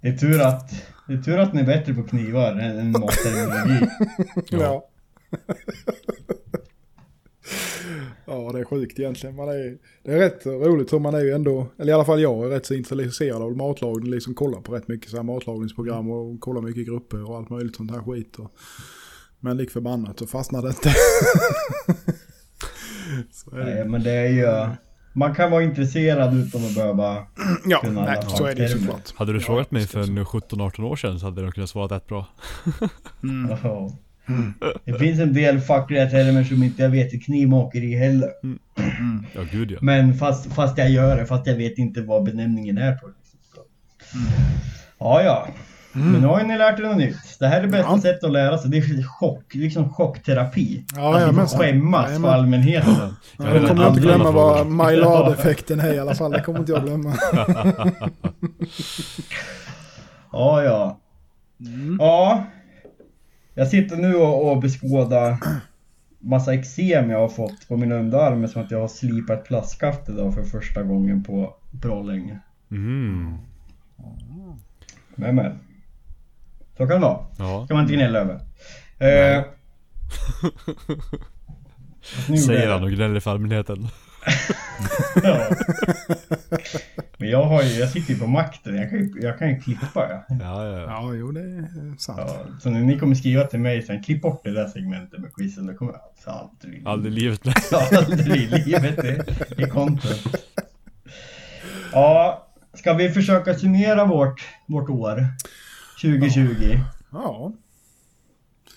Det är tur att, det är tur att ni är bättre på knivar än, än matterminologi. *laughs* Ja. ja, det är sjukt egentligen. Man är, det är rätt roligt för man är ju ändå, eller i alla fall jag är rätt så intresserad av matlagning. Liksom kollar på rätt mycket så här matlagningsprogram och kollar mycket grupper och allt möjligt sånt här skit. Och, men lik förbannat så fastnar det inte. *laughs* Nej, men det är ju... Man kan vara intresserad utan att behöva... Ja, kunna nej, så är det ju såklart. Hade du Ja, frågat mig för det, så. en 17-18 år sedan så hade jag kunnat svara rätt bra. Mm. *laughs* Ja. Det finns en del fackliga termer som inte jag vet i knivmakeri heller. Ja, gud ja. Men fast, fast jag gör det, fast jag vet inte vad benämningen är på. Så. Ja, ja. Men nu har ni lärt er något nytt. Det här är bästa Ja. sättet att lära sig. Det är chock, liksom chockterapi. Ja, att får jajamensan. skämmas för allmänheten. *laughs* Ja, Ja, det men kommer jag inte glömma vad. Maillard-effekten *laughs* är i alla fall. Det kommer inte jag glömma. *laughs* Ja, ja. Mm. Ja. Jag sitter nu och, och beskådar massa eksem jag har fått på min underarm som att jag har slipat plastskaft idag för första gången på bra länge. Mm. Men men. Så kan det vara. Ja. kan man inte gnälla över. Eh, *laughs* Säger han och gnäller för allmänheten. Ja. Men jag har ju, jag sitter ju på makten. Jag kan ju, jag kan ju klippa ja. Ja, ja, ja. Ja, jo det är sant. ja. Så när ni kommer skriva till mig sen, klipp bort det där segmentet med quizen. Då kommer jag alltså aldrig... Aldrig i livet. *laughs* Aldrig i livet i, i content. Ja, ska vi försöka summera vårt, vårt år 2020 Ja,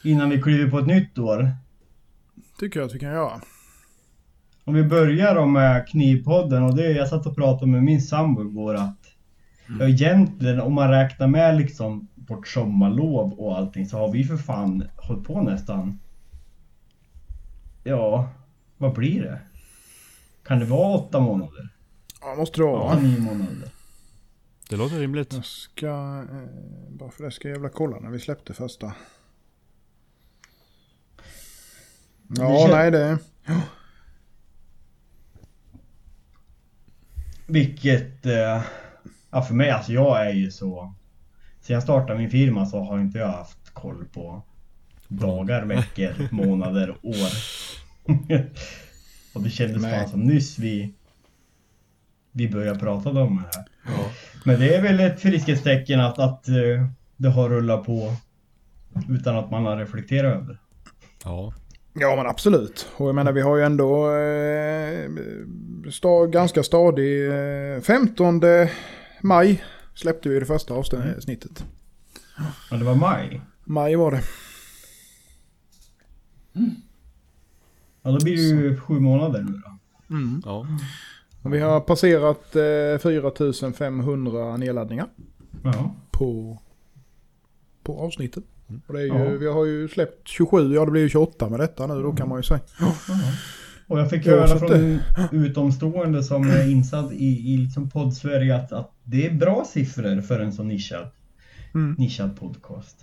innan vi kliver på ett nytt år? tycker jag att vi kan göra. Om vi börjar då med Knivpodden och det jag satt och pratade med min sambo igår att ja, egentligen om man räknar med liksom vårt sommarlov och allting så har vi för fan hållit på nästan Ja, vad blir det? Kan det vara åtta månader? Ja, måste du Åtta, ha. nio månader? Det låter rimligt. Jag ska, eh, bara för det ska jag jävla kolla när vi släppte första. Ja, Det nej det... Vilket, eh, ja för mig alltså jag är ju så Sen jag startade min firma så har inte jag haft koll på dagar, veckor, *laughs* månader, år. och det kändes Nej. fan som nyss vi Vi började prata om det här. Ja. Men det är väl ett friskhetstecken att, att eh, det har rullat på utan att man har reflekterat över. Ja. Ja men absolut. Och jag menar vi har ju ändå eh, sta, ganska stadig... Eh, 15 maj släppte vi det första avsnittet. Men det var maj. Maj var det. Ja då blir det ju sju månader nu då. Mm. Ja. Och vi har passerat eh, 4500 nedladdningar Ja. på, på avsnittet. Och det är ju, Ja. Vi har ju släppt 27, ja det blir ju 28 med detta nu då kan man ju säga. Och jag fick höra från en utomstående som är insatt i, i liksom podd-Sverige att, att det är bra siffror för en så nischad, Mm. nischad podcast.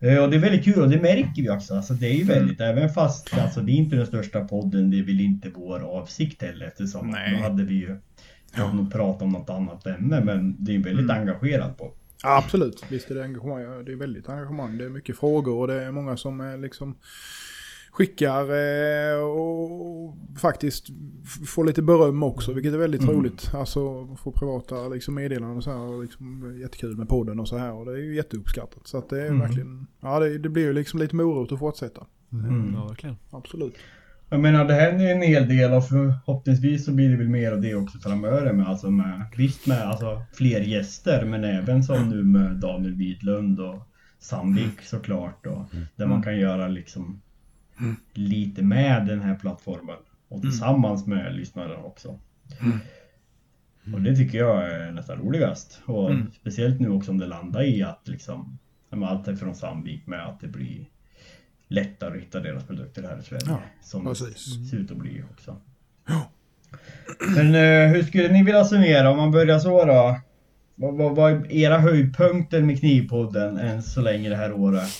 Eh, Och det är väldigt kul och det märker vi också. Alltså det är ju Mm. väldigt, även fast alltså, det är inte den största podden, det är väl inte vår avsikt heller eftersom Nej. då hade vi ju ja. pratat om något annat ämne men det är ju väldigt Mm. engagerad på. Ja, absolut, visst är det engagemang. Det är väldigt engagemang. Det är mycket frågor och det är många som eh, liksom skickar eh, och faktiskt får lite beröm också, vilket är väldigt Mm. roligt. Alltså få privata liksom, meddelanden och så här. Och liksom, jättekul med podden och så här. Och det är ju jätteuppskattat. Så att det är Mm. verkligen, ja det, det blir ju liksom lite morot att fortsätta. Mm. Ja, verkligen. Absolut. Jag menar det händer ju en hel del och förhoppningsvis så blir det väl mer av det också framöver med, alltså med visst med alltså, fler gäster men även som nu med Daniel Widlund och Sandvik såklart och där man kan göra liksom lite med den här plattformen och tillsammans med lyssnare också. Och det tycker jag är nästan roligast. Och speciellt nu också om det landar i att liksom allt från Sandvik med att det blir lättare att hitta deras produkter här i Sverige. Ja, som precis. ser ut att bli också. Men eh, hur skulle ni vilja summera om man börjar så då? Vad, vad, vad är era höjdpunkter med Knivpodden än så länge det här året?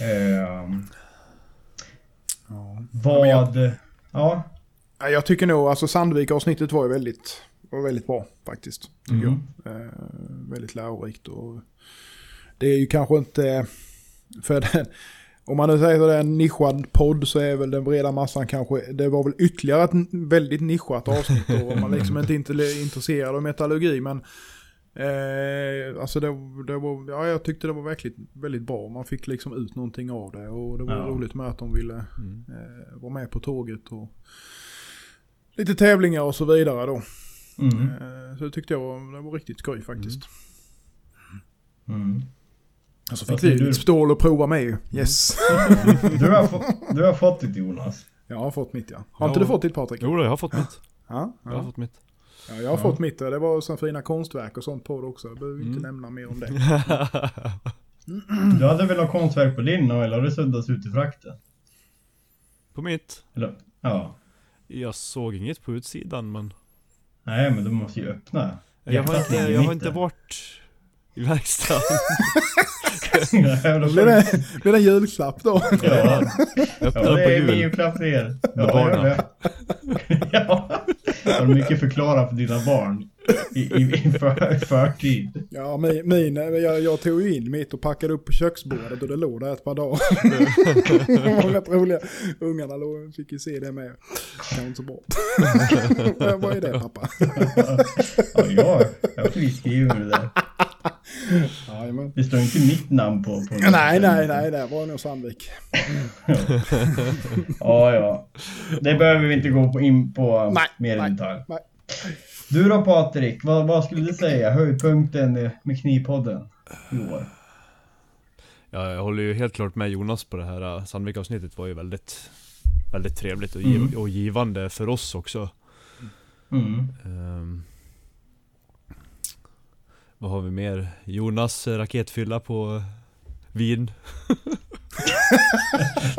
Ehm, Ja. vad... men Ja. Ja, Jag tycker nog, alltså Sandvik-avsnittet var ju väldigt, var väldigt bra faktiskt. Tycker Mm. jag. Eh, väldigt lärorikt och det är ju kanske inte, för den, om man nu säger att det är en nischad podd så är väl den breda massan kanske, det var väl ytterligare ett väldigt nischat avsnitt då, om man liksom inte är intresserad av metallurgi men Eh, alltså det, det var, ja jag tyckte det var verkligen väldigt bra. Man fick liksom ut någonting av det och det var Ja. roligt med att de ville Mm. eh, vara med på tåget och lite tävlingar och så vidare då. Mm. Eh, så det tyckte jag var, det var riktigt skoj faktiskt. Mm. Alltså fick vi du? stål att prova med ju. Yes. Du, har få, du har fått ditt Jonas. Jag har fått mitt ja. Har inte du fått ditt Patrik? Jo jag har fått mitt. Ja, Jag har fått mitt. ja jag har Ja. fått mitt. Det var så fina konstverk och sånt på det också. Jag behöver inte Mm. nämna mer om det. *laughs* Du hade väl något konstverk på din eller har du suddats ut i frakten? på mitt? Eller? Ja. Jag såg inget på utsidan men... Nej men du måste ju öppna. Jag har inte, jag har inte varit i verkstaden. Blir det, blir det en julklapp då? Ja, ja det är min jul. julklapp till er. Med Ja, barnen. ja. Har du mycket förklara för dina barn? I, i, i för, förtid. Ja, min, min, jag, jag tog ju in mitt och packade upp på köksbordet och det låg där ett par dagar. det var rätt roliga. Ungarna låg, fick ju se det med. Det var inte så bra. *laughs* Vad är det pappa? Ja, jag, jag har friskriven det där. Det står inte mitt namn på. på Nej, nej, nej, det var nog Sandvik. *laughs* Ja, ja. Det behöver vi inte gå in på Nej, mer i nej, detalj. nej. Du då Patrik, vad, vad skulle du säga? Höjdpunkten med Knivpodden i år? Ja, jag håller ju helt klart med Jonas på det här. Sandvik-avsnittet var ju väldigt, väldigt trevligt och, giv- Mm. och givande för oss också. Mm. Ehm, vad har vi mer? Jonas eh, raketfylla på eh, vin.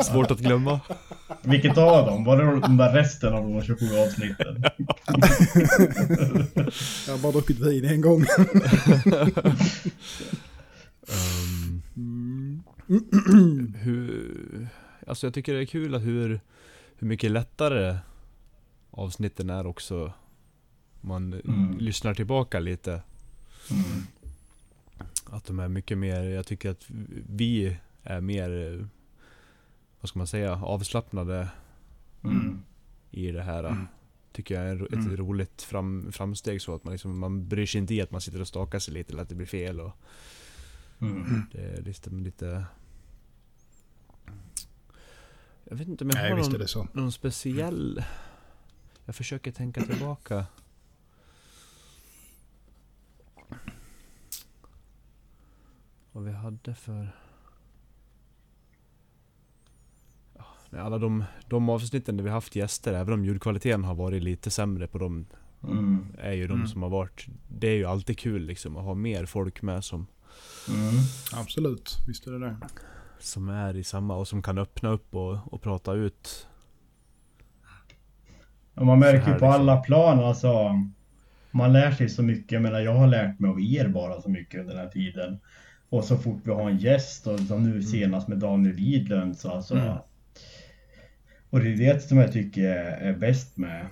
*laughs* Svårt att glömma. Vilket av dem? Var det de där resten av de 27 avsnitten? *laughs* Jag har bara druckit vin en gång. Mm. *laughs* hur, alltså jag tycker det är kul att hur, hur mycket lättare avsnitten är också. Man Mm. lyssnar tillbaka lite. Mm. Att de är mycket mer, jag tycker att vi är mer, vad ska man säga, avslappnade Mm. i det här. Mm. Tycker jag är ett Mm. roligt fram, framsteg så att man liksom, man bryr sig inte i att man sitter och stakar sig lite eller att det blir fel och Mm. det är liksom lite Jag vet inte om jag Nej, har någon, någon speciell Jag försöker tänka tillbaka Vad vi hade för Ja, Alla de, de avsnitten där vi haft gäster, även om ljudkvaliteten har varit lite sämre på dem Mm. är ju de Mm. som har varit Det är ju alltid kul liksom att ha mer folk med som Mm. Absolut, visst är det det. Som är i samma och som kan öppna upp och, och prata ut Och man märker ju på liksom. alla plan alltså. Man lär sig så mycket. Jag menar, jag har lärt mig av er bara så mycket under den här tiden. Och så fort vi har en gäst och som nu senast med Daniel Widlund så alltså. Mm. Och det är det som jag tycker är bäst med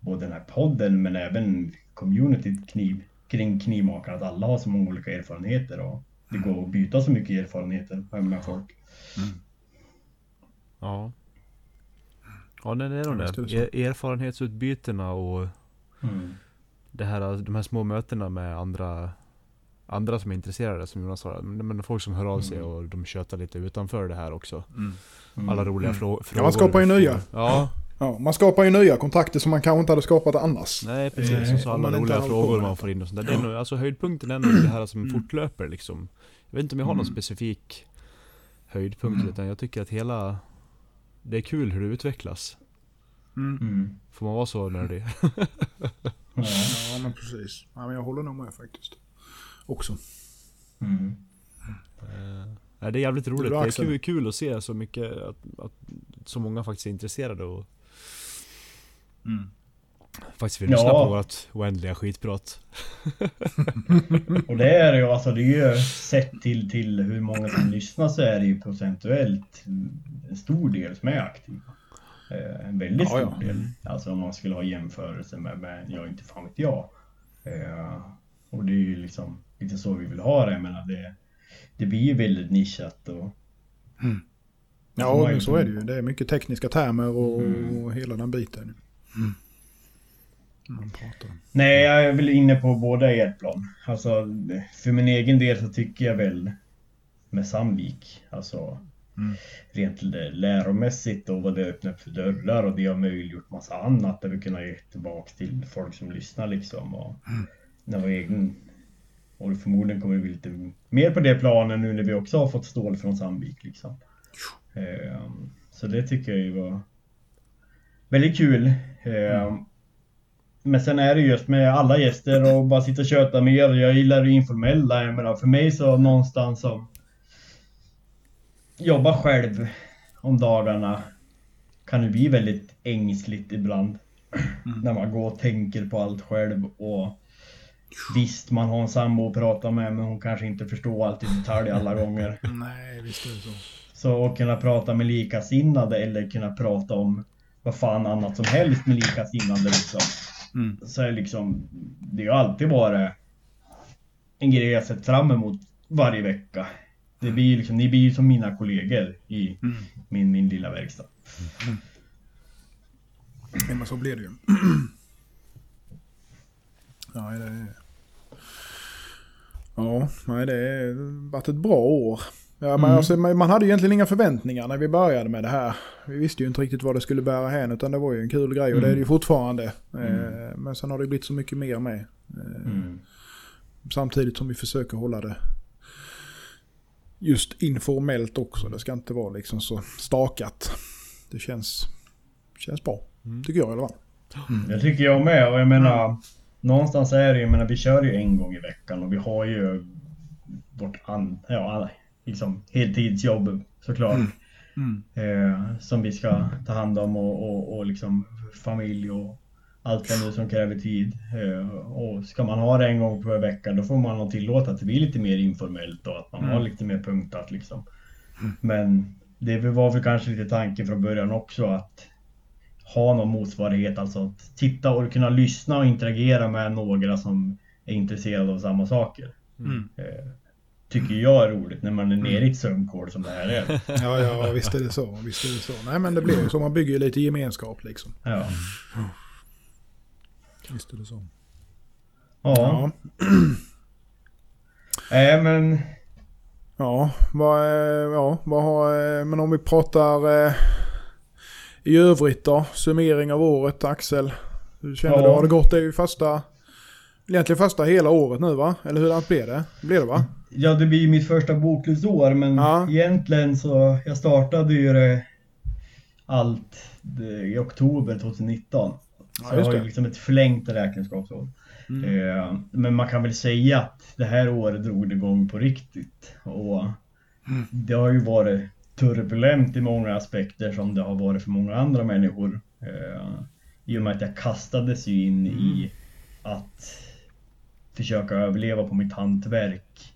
både den här podden men även communityt kniv, kring knivmakare. Att alla har så många olika erfarenheter och det går att byta så mycket erfarenheter med folk. Ja Ja nej, det är nog Ja, det. Er, erfarenhetsutbytena och Mm. det här, de här små mötena med andra Andra som är intresserade som Jonas sa. Men folk som hör av sig Mm. och de tjötar lite utanför det här också. Mm. Alla roliga Mm. frå- Ja, frågor. man skapar ju nya. Ja, Ja, man skapar ju nya kontakter som man kanske inte hade skapat annars. nej precis. Och så alla roliga frågor man får in och sånt där. Det är nog, alltså höjdpunkten är nog det här som Mm. fortlöper liksom. Jag vet inte om jag har någon Mm. specifik höjdpunkt Mm. utan jag tycker att hela Det är kul hur det utvecklas. Mm. Mm. Får man vara så nördig? Ja. *laughs* Ja, men precis. Ja, men jag håller nog med faktiskt. Också. Mm. Eh, Nej, det är jävligt roligt. Det är Axel? kul, kul att se så mycket, att, att så många faktiskt är intresserade och Faktiskt vill lyssna Ja. på vårt oändliga skitprat. *laughs* Och det är ju alltså, det är ju sett till, till hur många som lyssnar så är det ju procentuellt en stor del som är aktiva. Eh, En väldigt Ja, stor ja. del. Alltså om man skulle ha jämförelse med, med ja inte fan vet jag. Eh, Och det är ju liksom lite så vi vill ha det. Jag menar det, det blir ju väldigt nischat och Ja, man ju- men så är det ju. Det är mycket tekniska termer och, Mm. och hela den biten. Mm. Man pratar. Nej, jag är väl inne på båda i ett plan. Alltså, för min egen del så tycker jag väl med Sandvik, alltså Mm. rent lä- läromässigt och vad det öppnar upp för dörrar och det har möjliggjort massa annat där vi kunnat ge tillbaka till folk som lyssnar liksom. Och när vår egen... Och förmodligen kommer det bli lite mer på det planen nu när vi också har fått stål från Sandvik liksom. Ehm, Så det tycker jag ju var väldigt kul. Ehm, Men sen är det just med alla gäster och bara sitta och köta med er. Jag gillar det informella. Jag menar, för mig så någonstans som jobba själv om dagarna kan det bli väldigt ängsligt ibland. När man går och tänker på allt själv och Visst, man har en sambo att prata med men hon kanske inte förstår allt i detalj alla gånger. *laughs* Nej, visst är det så. Så att kunna prata med likasinnade eller kunna prata om vad fan annat som helst med likasinnade liksom. Mm. Så är liksom, det har ju alltid varit en grej jag sett fram emot varje vecka. Det blir ju liksom, ni blir ju som mina kollegor i Mm. min, min lilla verkstad. Ja, men så blir det ju. *clears throat* Ja, det är... Ja, nej, det har varit ett bra år. Ja, Mm. alltså, man man hade ju egentligen inga förväntningar när vi började med det här. Vi visste ju inte riktigt vad det skulle bära hän utan det var ju en kul grej och det är det ju fortfarande. Eh, Men sen har det blivit så mycket mer med. Eh, Mm. Samtidigt som vi försöker hålla det just informellt också. Det ska inte vara liksom så stakat. Det känns, känns bra, tycker jag i alla fall. Det tycker jag med och jag menar Någonstans är det ju, menar vi kör ju en gång i veckan och vi har ju vårt an, ja, liksom heltidsjobb såklart. Mm. Eh, som vi ska ta hand om och, och, och liksom familj och allt vad nu som kräver tid. Eh, och ska man ha det en gång per vecka då får man nog tillåta att det blir lite mer informellt och att man har lite mer punktat liksom. Men det var väl kanske lite tanken från början också att ha någon motsvarighet, alltså att titta och kunna lyssna och interagera med några som är intresserade av samma saker. Mm. Eh, tycker jag är roligt när man är nere i ett sömnkål som det här är. *laughs* Ja, ja, visst är det så. Visst är det så. Nej, men det blir ju så. Man bygger ju lite gemenskap liksom. Ja. Visst är det så. Ja. Ja, Nej *clears throat* men ja, vad, eh, ja, vad har, men om vi pratar i övrigt då. Summering av året, Axel. Hur känner Ja. du? Har det gått? Det är ju första, egentligen första hela året nu va? Eller hur blev det? Blev det va? Ja, det blir ju mitt första bokslutsår men Ja. egentligen så jag startade ju det allt i oktober 2019. Ja, Så jag just har ju liksom ett förlängt räkenskapsår. Mm. Eh, men man kan väl säga att det här året drog det igång på riktigt. Och Mm. det har ju varit turbulent i många aspekter som det har varit för många andra människor. Eh, I och med att jag kastades ju in i att försöka överleva på mitt hantverk.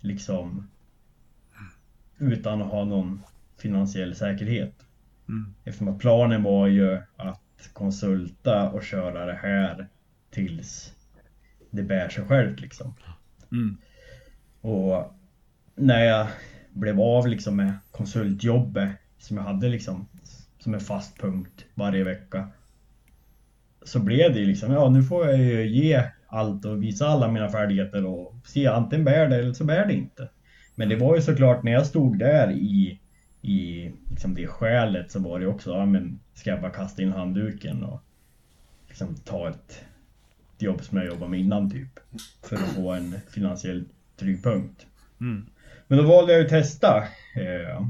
Liksom utan att ha någon finansiell säkerhet. Mm. Eftersom att planen var ju att konsulta och köra det här tills det bär sig självt liksom. Mm. Och när jag blev av liksom med konsultjobbet som jag hade liksom som en fast punkt varje vecka. Så blev det ju liksom, ja nu får jag ju ge allt och visa alla mina färdigheter och se antingen bär det eller så bär det inte. Men det var ju såklart när jag stod där i, i liksom det skälet så var det också, ja men ska jag bara kasta in handduken och liksom ta ett jobb som jag jobbade med innan typ. För att få en finansiell trygg punkt. Mm. Men då valde jag ju att testa. Eh,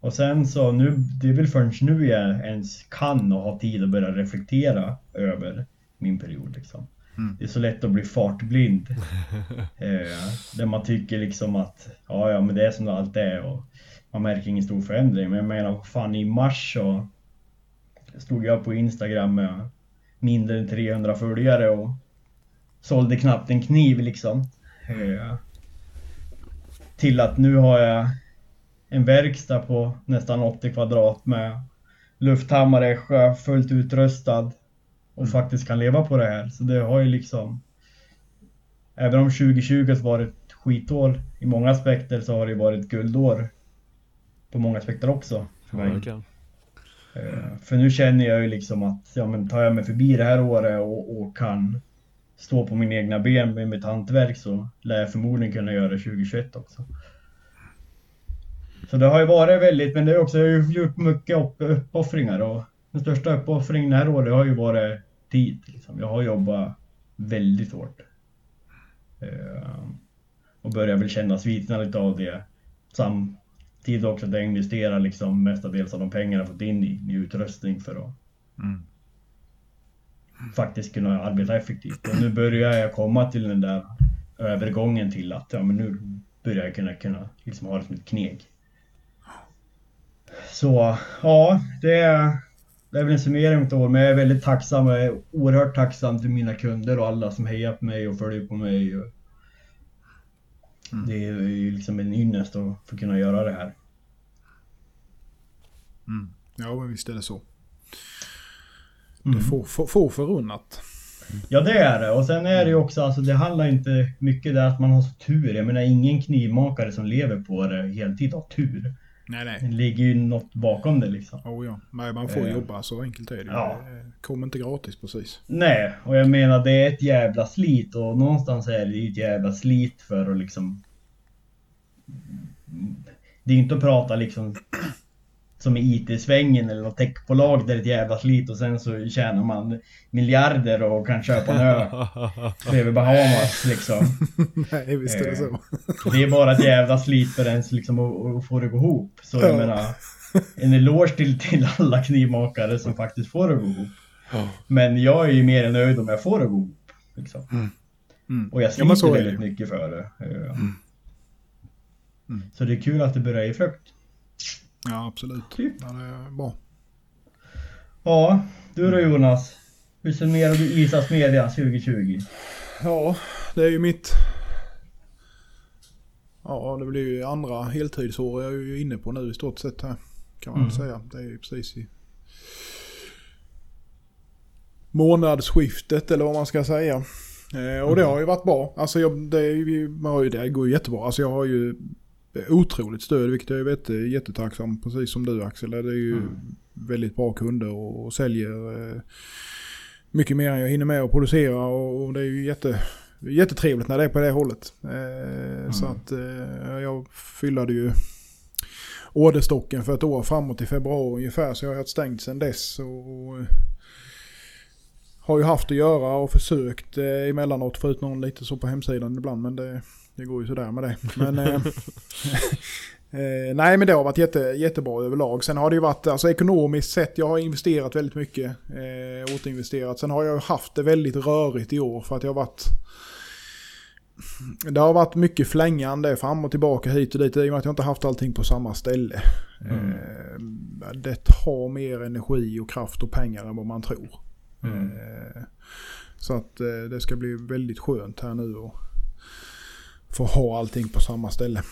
och sen så nu, det är väl förrän nu jag ens kan och har tid att börja reflektera över min period liksom. Mm. Det är så lätt att bli fartblind. *laughs* eh, där man tycker liksom att ja, ja men det är som det alltid är och man märker ingen stor förändring. Men jag menar fan i mars så stod jag på Instagram med mindre än 300 följare och sålde knappt en kniv liksom. Eh, till att nu har jag en verkstad på nästan 80 kvadrat med lufthammare, sjö, fullt utrustad och faktiskt kan leva på det här. Så det har ju liksom Även om 2020 har varit ett skitår i många aspekter så har det ju varit guldår på många aspekter också. Verkligen. Eh, för nu känner jag ju liksom att ja, men tar jag mig förbi det här året och, och kan stå på mina egna ben med mitt hantverk så lär jag förmodligen kunna göra det 2021 också. Så det har ju varit väldigt, men det är också, jag har ju gjort mycket upp, uppoffringar och den största uppoffringen det här året har ju varit tid. Liksom. Jag har jobbat väldigt hårt. Eh, och börjar väl känna sviterna lite av det. Samtidigt också att jag investerar liksom mestadels av de pengarna jag fått in i, i utrustning för att Mm faktiskt kunna arbeta effektivt. Och nu börjar jag komma till den där övergången till att ja, men nu börjar jag kunna, kunna liksom ha det som ett kneg. Så ja, det är, det är väl en summering ett år, men jag är väldigt tacksam. Jag är oerhört tacksam till mina kunder och alla som hejar på mig och följer på mig. Och Det är ju liksom en ynnest att få kunna göra det här. Ja, men visst är det så. Mm. Det får, får, får förunnat. Ja det är det och sen är det ju också alltså det handlar inte mycket där att man har så tur. Jag menar ingen knivmakare som lever på det heltid har tur. Nej, Det nej. ligger ju något bakom det liksom. Oh, ja. Nej, man får Eh. jobba. Så enkelt är det ju. Ja. Det kommer inte gratis precis. Nej, och jag menar det är ett jävla slit och någonstans är det ett jävla slit för att liksom... Det är inte att prata liksom som i IT-svängen eller något techbolag där det är ett jävla slit och sen så tjänar man miljarder och kan köpa en ö bredvid *laughs* Bahamas liksom. *laughs* nej, visst är det Eh. så. Det är bara ett jävla slit för ens liksom att, få det att gå ihop. Så jag Ja. menar, en eloge till, till alla knivmakare som faktiskt får det att gå ihop. Men jag är ju mer än nöjd om jag får det att gå ihop. Liksom. Mm. Och jag Ja, sliter är det väldigt mycket för det. Eh, Mm. Så det är kul att det börjar ge frukt. Ja, absolut. Typ. Ja, det är bra. Ja, du då Jonas? Hur summerar du Isas Media 2020? Ja, det är ju mitt... Ja, det blir ju andra heltidsår jag är ju inne på nu i stort sett här. Kan man Mm. säga. Det är ju precis i månadsskiftet eller vad man ska säga. Eh, och det har ju varit bra. Alltså jag, det, ju, det går ju jättebra. Alltså jag har ju otroligt stöd vilket jag är jätte, jättetacksam. Precis som du Axel. Det är ju Mm. väldigt bra kunder och, och säljer eh, mycket mer än jag hinner med att producera. Och, och det är ju jätte, jättetrevligt när det är på det hållet. Eh, Så att eh, jag fyllade ju orderstocken för ett år framåt i februari ungefär. Så jag har haft stängt sedan dess. Och, och har ju haft att göra och försökt eh, emellanåt få ut någon lite så på hemsidan ibland. Men det, det går ju sådär med det. Men, eh, *laughs* eh, nej men det har varit jätte, jättebra överlag. Sen har det ju varit alltså, ekonomiskt sett. Jag har investerat väldigt mycket. Eh, återinvesterat. Sen har jag haft det väldigt rörigt i år för att jag har varit det har varit mycket flängande fram och tillbaka hit och dit i och med att jag inte haft allting på samma ställe. Mm. Eh, det tar mer energi och kraft och pengar än vad man tror. Mm. Eh, Så att eh, det ska bli väldigt skönt här nu och få ha allting på samma ställe.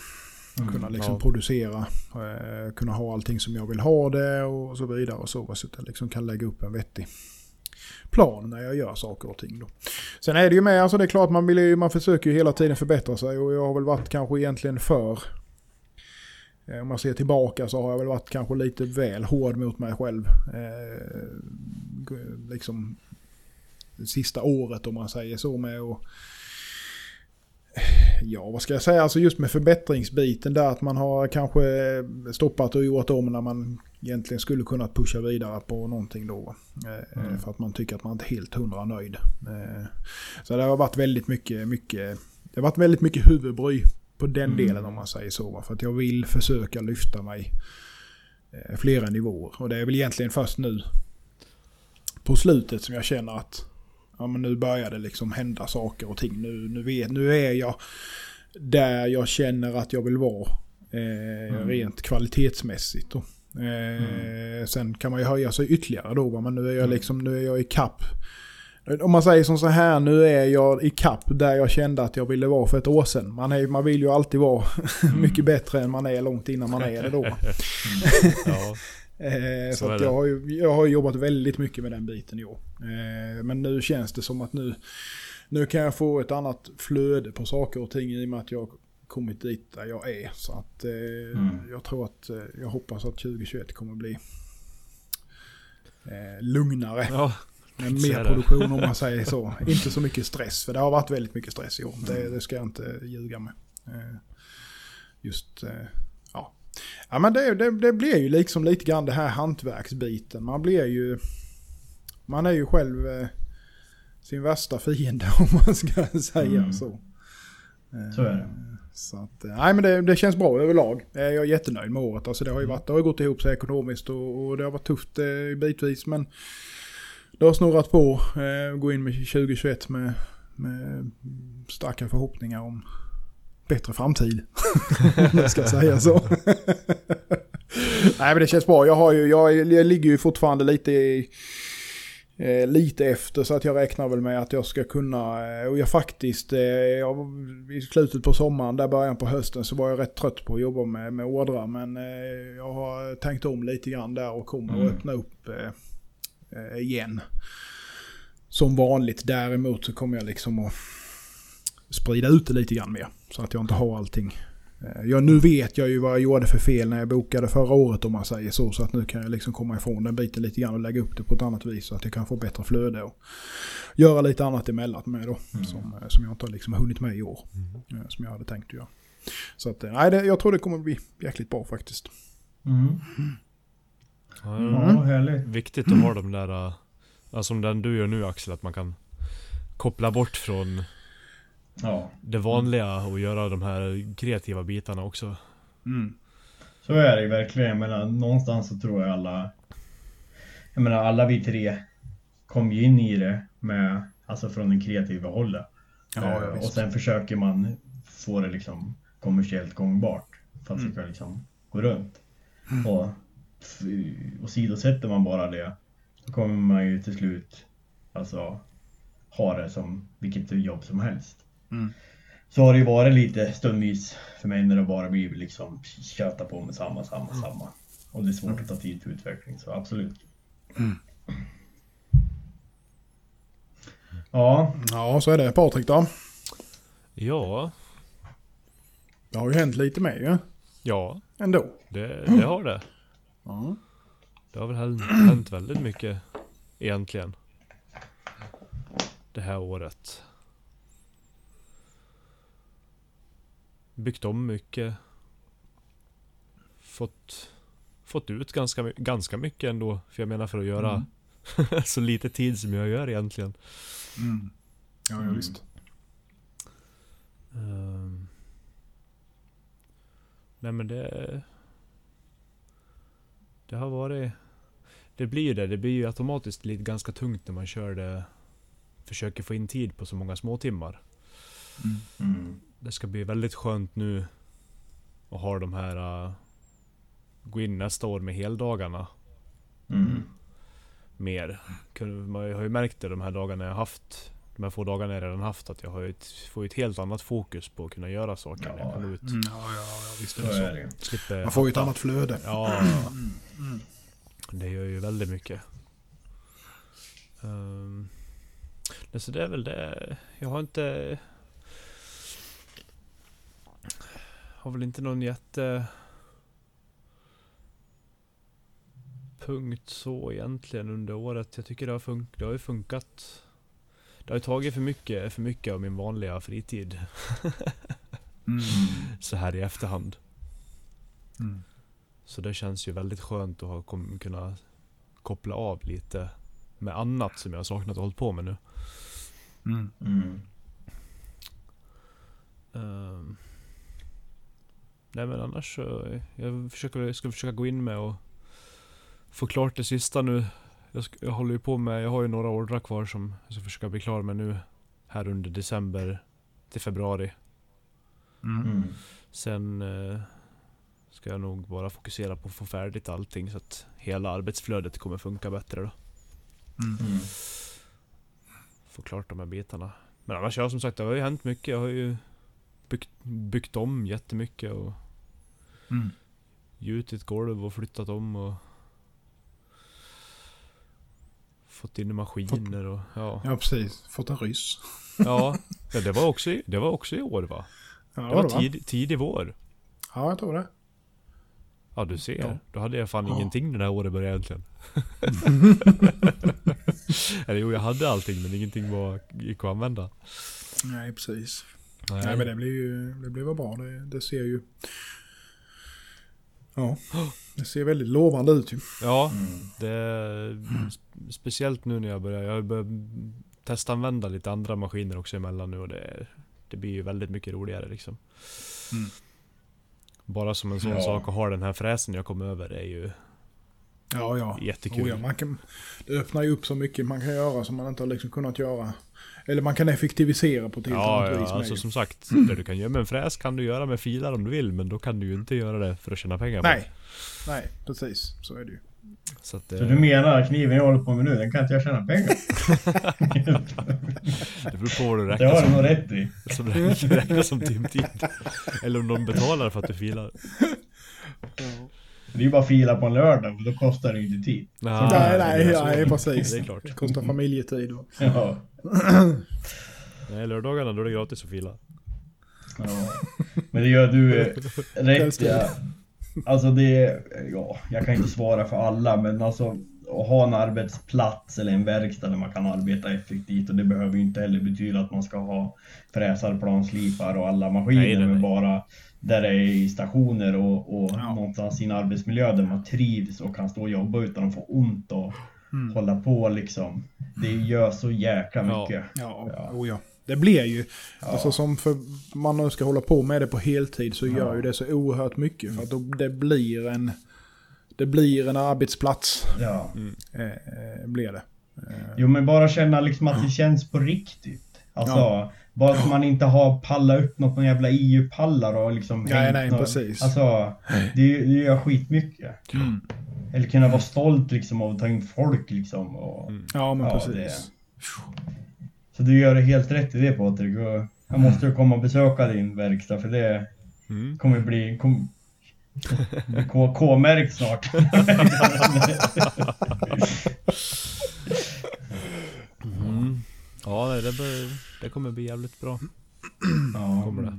kunna liksom ja. producera, eh, kunna ha allting som jag vill ha det och så vidare och så. Så att jag liksom kan lägga upp en vettig plan när jag gör saker och ting. Då. Sen är det ju med, alltså det är klart man, vill, ju- man försöker ju hela tiden förbättra sig och jag har väl varit kanske egentligen för eh, om man ser tillbaka så har jag väl varit kanske lite väl hård mot mig själv. Eh, liksom sista året om man säger så med och Ja, vad ska jag säga? Alltså just med förbättringsbiten där att man har kanske stoppat och gjort om när man egentligen skulle kunna pusha vidare på någonting då. Eh, Mm. För att man tycker att man inte är helt hundra nöjd. Eh, så det har varit väldigt mycket, mycket, det har varit väldigt mycket huvudbry på den Mm. delen om man säger så. För att jag vill försöka lyfta mig eh, flera nivåer. Och det är väl egentligen först nu på slutet som jag känner att ja, men nu börjar det liksom hända saker och ting. Nu, nu, vet, nu är jag där jag känner att jag vill vara. Eh, Mm. Rent kvalitetsmässigt. Då. Eh, Sen kan man ju höja sig ytterligare då. va, Men nu är jag liksom, nu är jag i kapp. Om man säger som så här, nu är jag i kapp där jag kände att jag ville vara för ett år sedan. Man, är, man vill ju alltid vara *laughs* mycket bättre än man är långt innan man är det då. *laughs* Ja, Eh, det. jag, har ju, jag har jobbat väldigt mycket med den biten i år. Eh, men nu känns det som att nu, nu kan jag få ett annat flöde på saker och ting i och med att jag har kommit dit där jag är. Så att eh, Mm. jag tror att, eh, jag hoppas att 2021 kommer bli lugnare. ja, Med så mer produktion om man *laughs* säger så. Inte så mycket stress, för det har varit väldigt mycket stress i år. Det, det ska jag inte ljuga med. Just, ja. Men det, det, det blir ju liksom lite grann det här hantverksbiten. Man blir ju, man är ju själv eh, sin värsta fiende *laughs* om man ska säga Mm. så. Eh, Så är det. Så att, eh, nej men det, det känns bra överlag. Eh, Jag är jättenöjd med året. Alltså det har ju varit, det har gått ihop sig ekonomiskt och, och det har varit tufft eh, bitvis men det har snurrat på. Eh, gå in med 2021 med, med starka förhoppningar om bättre framtid. *laughs* Om jag ska säga så. *laughs* nej men det känns bra. Jag, har ju, jag, jag ligger ju fortfarande lite i, eh, lite efter så att jag räknar väl med att jag ska kunna, eh, och jag faktiskt, eh, jag, i slutet på sommaren, där början på hösten så var jag rätt trött på att jobba med, med ordrar men eh, jag har tänkt om lite grann där och kommer Mm. att öppna upp eh, igen. Som vanligt däremot så kommer jag liksom att sprida ut det lite grann mer så att jag inte har allting. Eh, Ja, nu vet jag ju vad jag gjorde för fel när jag bokade förra året om man säger så. Så att nu kan jag liksom komma ifrån den biten lite grann och lägga upp det på ett annat vis. Så att jag kan få bättre flöde och göra lite annat emellan med då. Mm. Som, eh, som jag inte har liksom hunnit med i år. eh, Som jag hade tänkt att göra. Så att, nej, det, jag tror det kommer bli jäkligt bra faktiskt. Mm. ja, Ja, härligt. Viktigt att ha de där, ja, som den du gör nu Axel, att man kan koppla bort från Ja, det vanliga och göra de här kreativa bitarna också. Mm. så är det verkligen. Jag menar, någonstans så tror jag alla... Jag menar, alla vi tre kom ju in i det med, alltså från den kreativa hållet. Ja, Eh, ja, och sen försöker man få det liksom kommersiellt gångbart. För att Mm. det ska liksom gå runt. Och f- åsidosätter man bara det, då kommer man ju till slut alltså ha det som vilket jobb som helst. Mm. Så har det ju varit lite stundvis för mig när det bara blir liksom köta på med samma, samma, samma. Och det är svårt att ta tid för utveckling, så absolut. Ja, Ja, så är det. Patrik då? Ja, Det har ju hänt lite mer ju. ja, Ändå. det, det har det. Ja. Det har väl hänt, hänt väldigt mycket egentligen. Det här året. Byggt om mycket. Fått, fått ut ganska, ganska mycket ändå. För jag menar för att göra *laughs* så lite tid som jag gör egentligen. Mm. Ja, ja Mm. visst. Ehm. nej men det... Det har varit... Det blir ju det. Det blir ju automatiskt lite ganska tungt när man kör det. Försöker få in tid på så många små timmar. mm. Det ska bli väldigt skönt nu. att ha de här... Uh, gå in nästa år med heldagarna. Mm. Mer. Man har ju märkt det de här dagarna jag haft. De här få dagarna jag redan haft. Att jag har ju ett, får ett helt annat fokus på att kunna göra saker när jag Ja. kommer ut. Mm, ja, ja, visst är Så det så. är det ju. Slipper Man får ju ett annat flöde. Ja, Mm. Mm. det gör ju väldigt mycket. Um, så det är väl det. Jag har inte... Har väl inte någon jätte... Punkt så egentligen under året. Jag tycker det har, fun- det har ju funkat. Det har ju tagit för mycket, för mycket av min vanliga fritid. *laughs* Mm. Så här i efterhand. Mm. Så det känns ju väldigt skönt att ha kunna koppla av lite med annat som jag har saknat och hållit på med nu. Mm. Mm. Nej men annars så, jag försöker, jag ska försöka gå in med och få klart det sista nu. Jag, ska, jag håller ju på med, jag har ju några ordrar kvar som jag ska försöka bli klar med nu. Här under december till februari. Mm. Mm. Sen eh, ska jag nog bara fokusera på att få färdigt allting så att hela arbetsflödet kommer funka bättre då. Mm. Få klart de här bitarna. Men annars ja, som sagt, det har ju hänt mycket. Jag har ju byggt, byggt om jättemycket och Mm. gjutit golv och flyttat om och fått in maskiner och ja. Ja, precis. Fått en ryss. Ja, *laughs* ja det, var också, i- det var också i år va? Ja, Det det var va? tid, tidig vår. Ja, jag tror det. Ja du ser. Ja. Då hade jag fan Ja. ingenting det här året började egentligen. *laughs* Eller jo, jag hade allting men ingenting var, gick att använda. Nej, precis. Nej. Nej, men det blir ju det blir väl bra. Det, det ser ju... Ja, det ser väldigt lovande ut ju. Ja, Mm. det sp- Speciellt nu när jag börjar, jag har börjat testanvända lite andra maskiner också emellan nu och det, det blir ju väldigt mycket roligare liksom. Mm. Bara som en sån Ja. sak att ha den här fräsen jag kom över är ju Ja, ja. jättekul. Oh, ja man kan, det öppnar ju upp så mycket man kan göra som man inte har liksom kunnat göra. Eller man kan effektivisera på ett helt Ja, annat ja vis. alltså som sagt, det du kan göra med en fräs kan du göra med filar om du vill, men då kan du ju inte göra det för att tjäna pengar på det. Nej, nej, precis. Så är det ju. Så att Så det, du menar kniven jag håller på med nu, den kan inte jag tjäna pengar på? *laughs* det beror på vad du Det räknar har du som, nog rätt i. *laughs* som, räknar, räknar som timtid. Eller om de betalar för att du filar. Det är ju bara att fila på en lördag, för då kostar det ju inte tid. Ja, nej, det nej, är så. nej, precis. Det är klart. Det kostar familjetid. Och, Ja. *clears throat* Nej, lördagarna då är det gratis att fila. ja. Men det gör du *laughs* rätt i. Alltså det, ja, jag kan inte svara för alla, men alltså att ha en arbetsplats eller en verkstad där man kan arbeta effektivt och det behöver ju inte heller betyda att man ska ha fräsar, planslipar och alla maskiner, Nej, nej, nej. men bara där det är i stationer och, och Ja. någonstans i en arbetsmiljö där man trivs och kan stå och jobba utan att få ont och Mm. hålla på liksom. Det gör så jäkla mycket. ja, Ja. Oh, ja. Det blir ju, Ja. alltså som för man nu ska hålla på med det på heltid så gör ju det så oerhört mycket. För att då, det blir en, det blir en arbetsplats. Ja. Eh, eh, blir det. Eh, Jo men bara känna liksom att det känns på riktigt. Alltså, Ja. Bara att man inte har pallat upp något på jävla EU-pallar och liksom Nej, hängt nej, något- precis. Alltså, det, det gör skitmycket. Mm. Eller kunna vara stolt liksom av att ta in folk liksom. Och, Mm. Ja, men Ja, precis. det- Så du gör det helt rätt i det Patrik. Och jag måste ju komma och besöka din verkstad för det Mm. kommer bli kom, *laughs* K-märkt snart. *laughs* *laughs* Ja, nej, det, bör, det kommer bli jävligt bra. ja. Kommer det.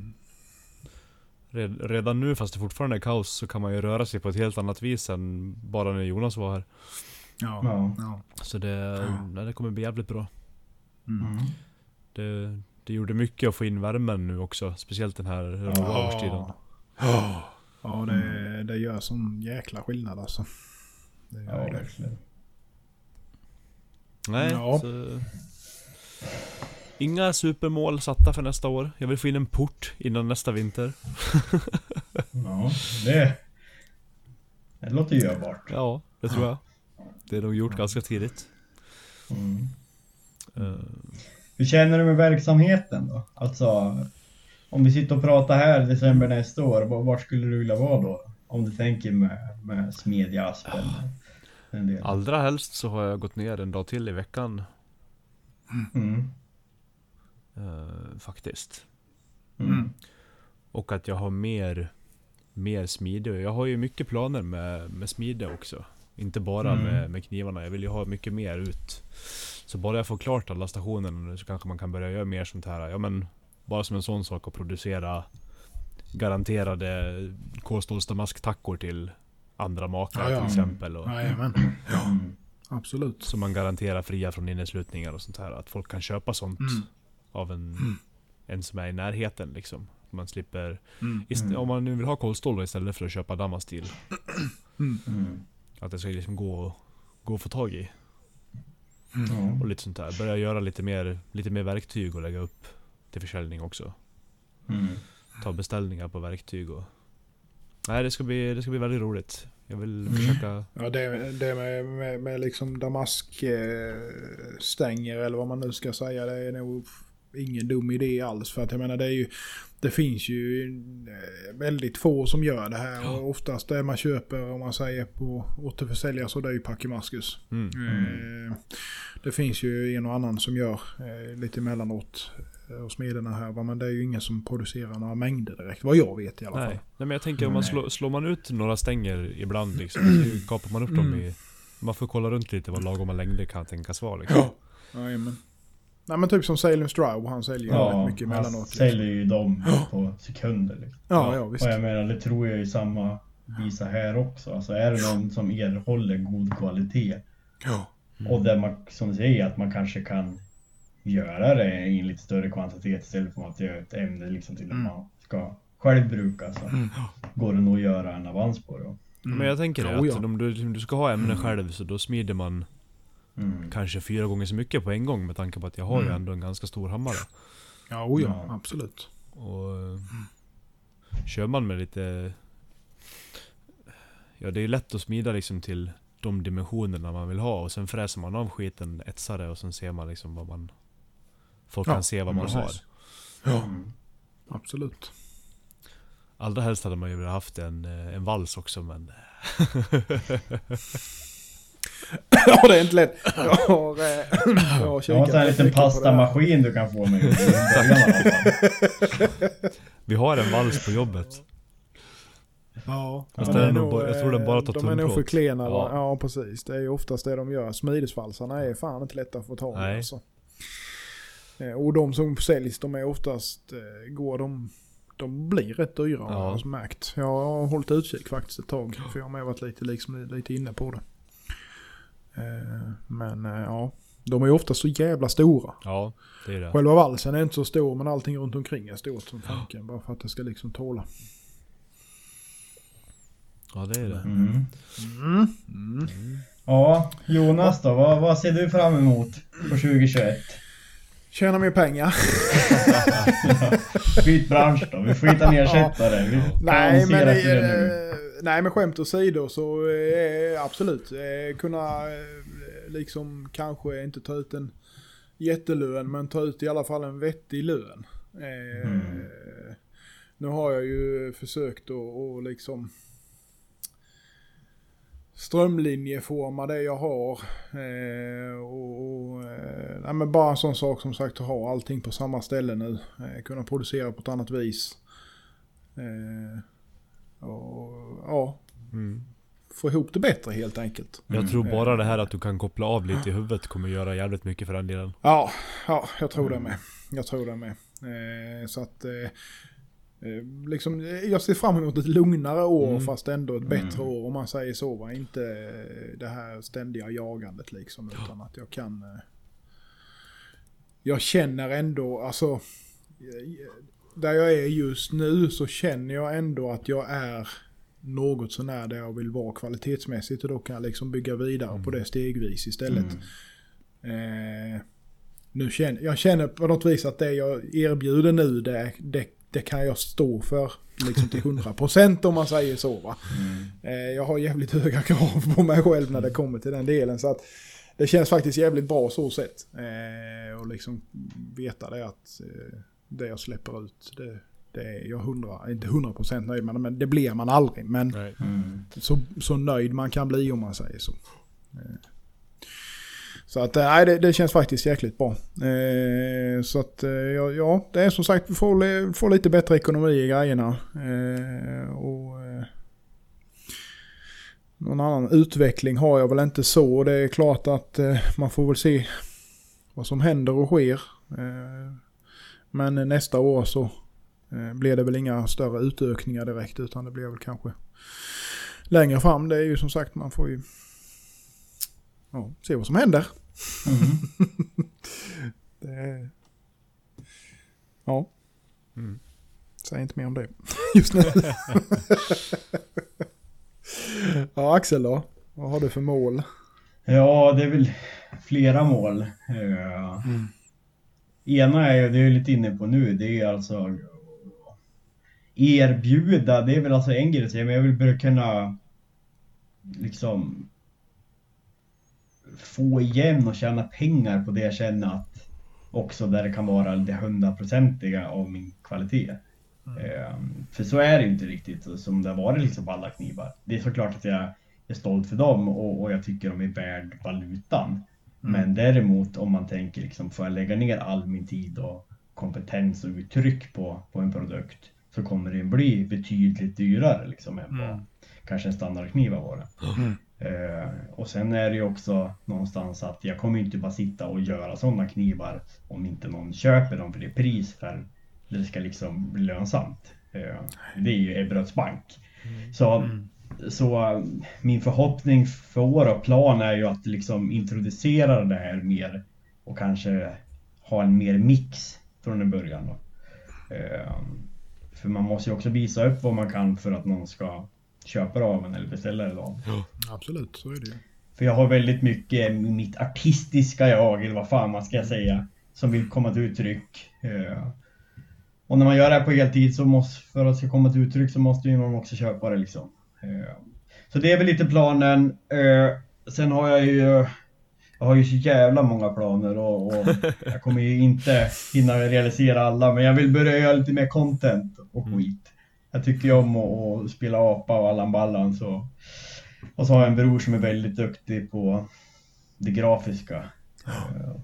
Red, redan nu, fast det fortfarande är kaos, så kan man ju röra sig på ett helt annat vis än bara när Jonas var här. Ja. Ja. ja. Så det, nej, det kommer bli jävligt bra. Mm. Mm. Det, det gjorde mycket att få in värmen nu också. Speciellt den här råa Ja. årstiden. Ja, det, det gör sån jäkla skillnad alltså. Det gör Ja, det. verkligen. Nej, Ja. så... Inga supermål satta för nästa år. Jag vill få in en port innan nästa vinter. *laughs* Ja, det, det låter görbart. Ja, det tror jag. Det är nog gjort ganska tidigt. Mm. Eh, Hur känner du med verksamheten då? Alltså, om vi sitter och pratar här i december nästa år, var- skulle du vilja vara då? Om du tänker med, med Smedja Aspen. Allra helst så har jag gått ner en dag till i veckan. Mm. Eh, faktiskt. Mm. Och att jag har mer, mer smide. Jag har ju mycket planer med, med smide också. Inte bara Mm. med, med knivarna. Jag vill ju ha mycket mer ut. Så bara jag får klart alla stationer nu så kanske man kan börja göra mer sånt här. Ja men, bara som en sån sak att producera garanterade kolstålsdamasktackor till andra makare Ja, ja. till exempel. Och, Jajamän. Mm. Absolut. Så man garanterar fria från inneslutningar och sånt här. Att folk kan köpa sånt Mm. Av en, en som är i närheten liksom. Man slipper, Mm. ist- Mm. om man nu vill ha kolstål istället för att köpa damastil. Mm. Att det ska liksom gå, gå att få tag i. Ja. Och lite sånt där. Börja göra lite mer, lite mer verktyg och lägga upp till försäljning också. Mm. Ta beställningar på verktyg och... Nej det ska bli, det ska bli väldigt roligt. Jag vill Mm. försöka... Ja, det, det med, med, med liksom damaskstänger eller vad man nu ska säga. Det är nog ingen dum idé alls. För att jag menar det är ju, det finns ju eh, väldigt få som gör det här. Och oftast det man köper om man säger på återförsäljare så det är ju Pakimaskus. Mm. Eh, Det finns ju en och annan som gör eh, lite emellanåt hos smederna här. Men det är ju ingen som producerar några mängder direkt. Vad jag vet i alla fall. Nej. Nej men jag tänker om man Nej. slår, slår man ut några stänger ibland liksom, så kapar man upp dem i... Man får kolla runt lite vad lagoma längder kan tänkas vara liksom. Ja. Jajamän. Nej men typ som Salem Stroud, han säljer ju Ja, rätt mycket han emellanåt. Liksom. säljer ju dem på sekunder. Liksom. Ja, ja visst. Och jag menar, det tror jag ju samma visa här också. Alltså är det någon som erhåller god kvalitet Ja. och där man, som du säger, att man kanske kan göra det i en lite större kvantitet istället för att göra ett ämne liksom till att Mm. man ska själv bruka så går det nog att göra en avans på det. Men jag tänker det, att om du, om du ska ha ämnen själv så då smider man Mm. kanske fyra gånger så mycket på en gång med tanke på att jag har ju Mm. ändå en ganska stor hammare. Ja, oh, ja, absolut. Och eh, kör man med lite... Ja det är ju lätt att smida liksom till de dimensionerna man vill ha och sen fräser man av skiten, etsar det och sen ser man liksom vad man... Folk Ja, kan se vad man precis. har. Ja, Mm. absolut. Allra helst hade man ju velat haft en, eh, en vals också men... *laughs* *laughs* ja, det är inte lätt. Jag har, eh, jag har Jag har en sån här rätt liten pastamaskin du kan få mig. *laughs* Vi har en vals på jobbet. Ja, Fast de den är nog bara- jag tror den bara tar De är nog för klena. Ja. Ja. precis. Det är ju oftast det de gör. Smidesvalsarna är fan inte lätta att få tag i. Nej. Alltså. Eh, Och de som säljs, de är oftast, eh, går de, de blir rätt dyra har Ja. jag märkt. Jag har hållit utkik faktiskt ett tag. För jag har med varit lite, liksom, lite inne på det. Eh, Men eh, ja, de är ju ofta så jävla stora. Ja, det är det. Själva valsen är inte så stor men allting runt omkring är stort som fanken. Bara för att det ska liksom tåla. Ja det är det. Mm. Mm. Mm. Ja, Jonas då, vad, vad ser du fram emot på 2021? Tjäna mer pengar. *laughs* Byt bransch då, vi får hitta en ersättare. Vi Nej men, det nu. Eh, nej men skämt åsido så eh, absolut. Eh, kunna eh, liksom kanske inte ta ut en jättelön men ta ut i alla fall en vettig lön. Eh, Mm. Nu har jag ju försökt att liksom strömlinjeforma det jag har. Eh, och, och eh, men bara en sån sak som sagt att ha allting på samma ställe nu. Eh, kunna producera på ett annat vis. Och ja, Mm. få ihop det bättre helt enkelt. Jag Mm. tror bara det här att du kan koppla av lite i huvudet kommer göra jävligt mycket för den delen. Ja, ja jag tror det med. Jag tror det med. Eh, så att eh, eh, liksom, jag ser fram emot ett lugnare år Mm. fast ändå ett bättre Mm. år om man säger så. Va? Inte det här ständiga jagandet liksom. Utan att jag kan... Jag känner ändå, alltså... Där jag är just nu så känner jag ändå att jag är något sånär där jag vill vara kvalitetsmässigt och då kan jag liksom bygga vidare på det stegvis istället. Mm. Eh, nu känner, jag känner på något vis att det jag erbjuder nu, det, det, det kan jag stå för liksom till 100% om man säger så. Mm. Eh, jag har jävligt höga krav på mig själv när det kommer till den delen. Så att det känns faktiskt jävligt bra så sett. Eh, och liksom veta det att eh, det jag släpper ut, det, det är jag 100, inte 100% nöjd med. Men det blir man aldrig. Men. Mm. så, så nöjd man kan bli om man säger så. Eh, Så att eh, nej, det, det känns faktiskt jäkligt bra. Eh, så att ja, ja, det är som sagt vi får, får lite bättre ekonomi i grejerna. Eh, och eh, någon annan utveckling har jag väl inte så. Det är klart att man får väl se vad som händer och sker. Men nästa år så eh, blir det väl inga större utökningar direkt utan det blir väl kanske längre fram. Det är ju som sagt, man får ju ja, se vad som händer. Mm. *laughs* Det. Ja, Mm. säg inte mer om det *laughs* just nu. *laughs* ja, Axel då? Vad har du för mål? Ja, det är väl flera mål. Eh, Ena är det är jag lite inne på nu, det är alltså erbjuda, det är väl alltså en grej att säga, men jag vill börja kunna liksom få igen och tjäna pengar på det jag känner att också där det kan vara det hundraprocentiga av min kvalitet. Eh, för så är det inte riktigt som det har varit liksom på alla knivar. Det är såklart att jag är stolt för dem och, och jag tycker de är värd valutan. Men däremot om man tänker liksom, får jag lägga ner all min tid och kompetens och uttryck på, på en produkt så kommer den bli betydligt dyrare liksom än vad kanske en standardkniv har varit. *gasps* Eh, och sen är det ju också någonstans att jag kommer inte bara sitta och göra sådana knivar om inte någon köper dem för det pris för det ska liksom bli lönsamt. Eh, det är ju Ebberöds bank. Så, så min förhoppning för år och plan är ju att liksom introducera det här mer och kanske ha en mer mix från en början. Då. Eh, för man måste ju också visa upp vad man kan för att någon ska köpa det av en eller beställa det av en. Absolut, så är det. För jag har väldigt mycket mitt artistiska jag, eller vad fan man ska säga, som vill komma till uttryck. Eh, Och när man gör det här på heltid så måste, för att det ska komma till uttryck så måste ju man också köpa det liksom. Eh, Så det är väl lite planen. Eh, Sen har jag ju jag har ju så jävla många planer och, och *laughs* jag kommer ju inte hinna realisera alla men jag vill börja göra lite mer content och skit. Jag tycker ju om att, att spela apa och Allan Ballan så. Och så har jag en bror som är väldigt duktig på det grafiska. Eh,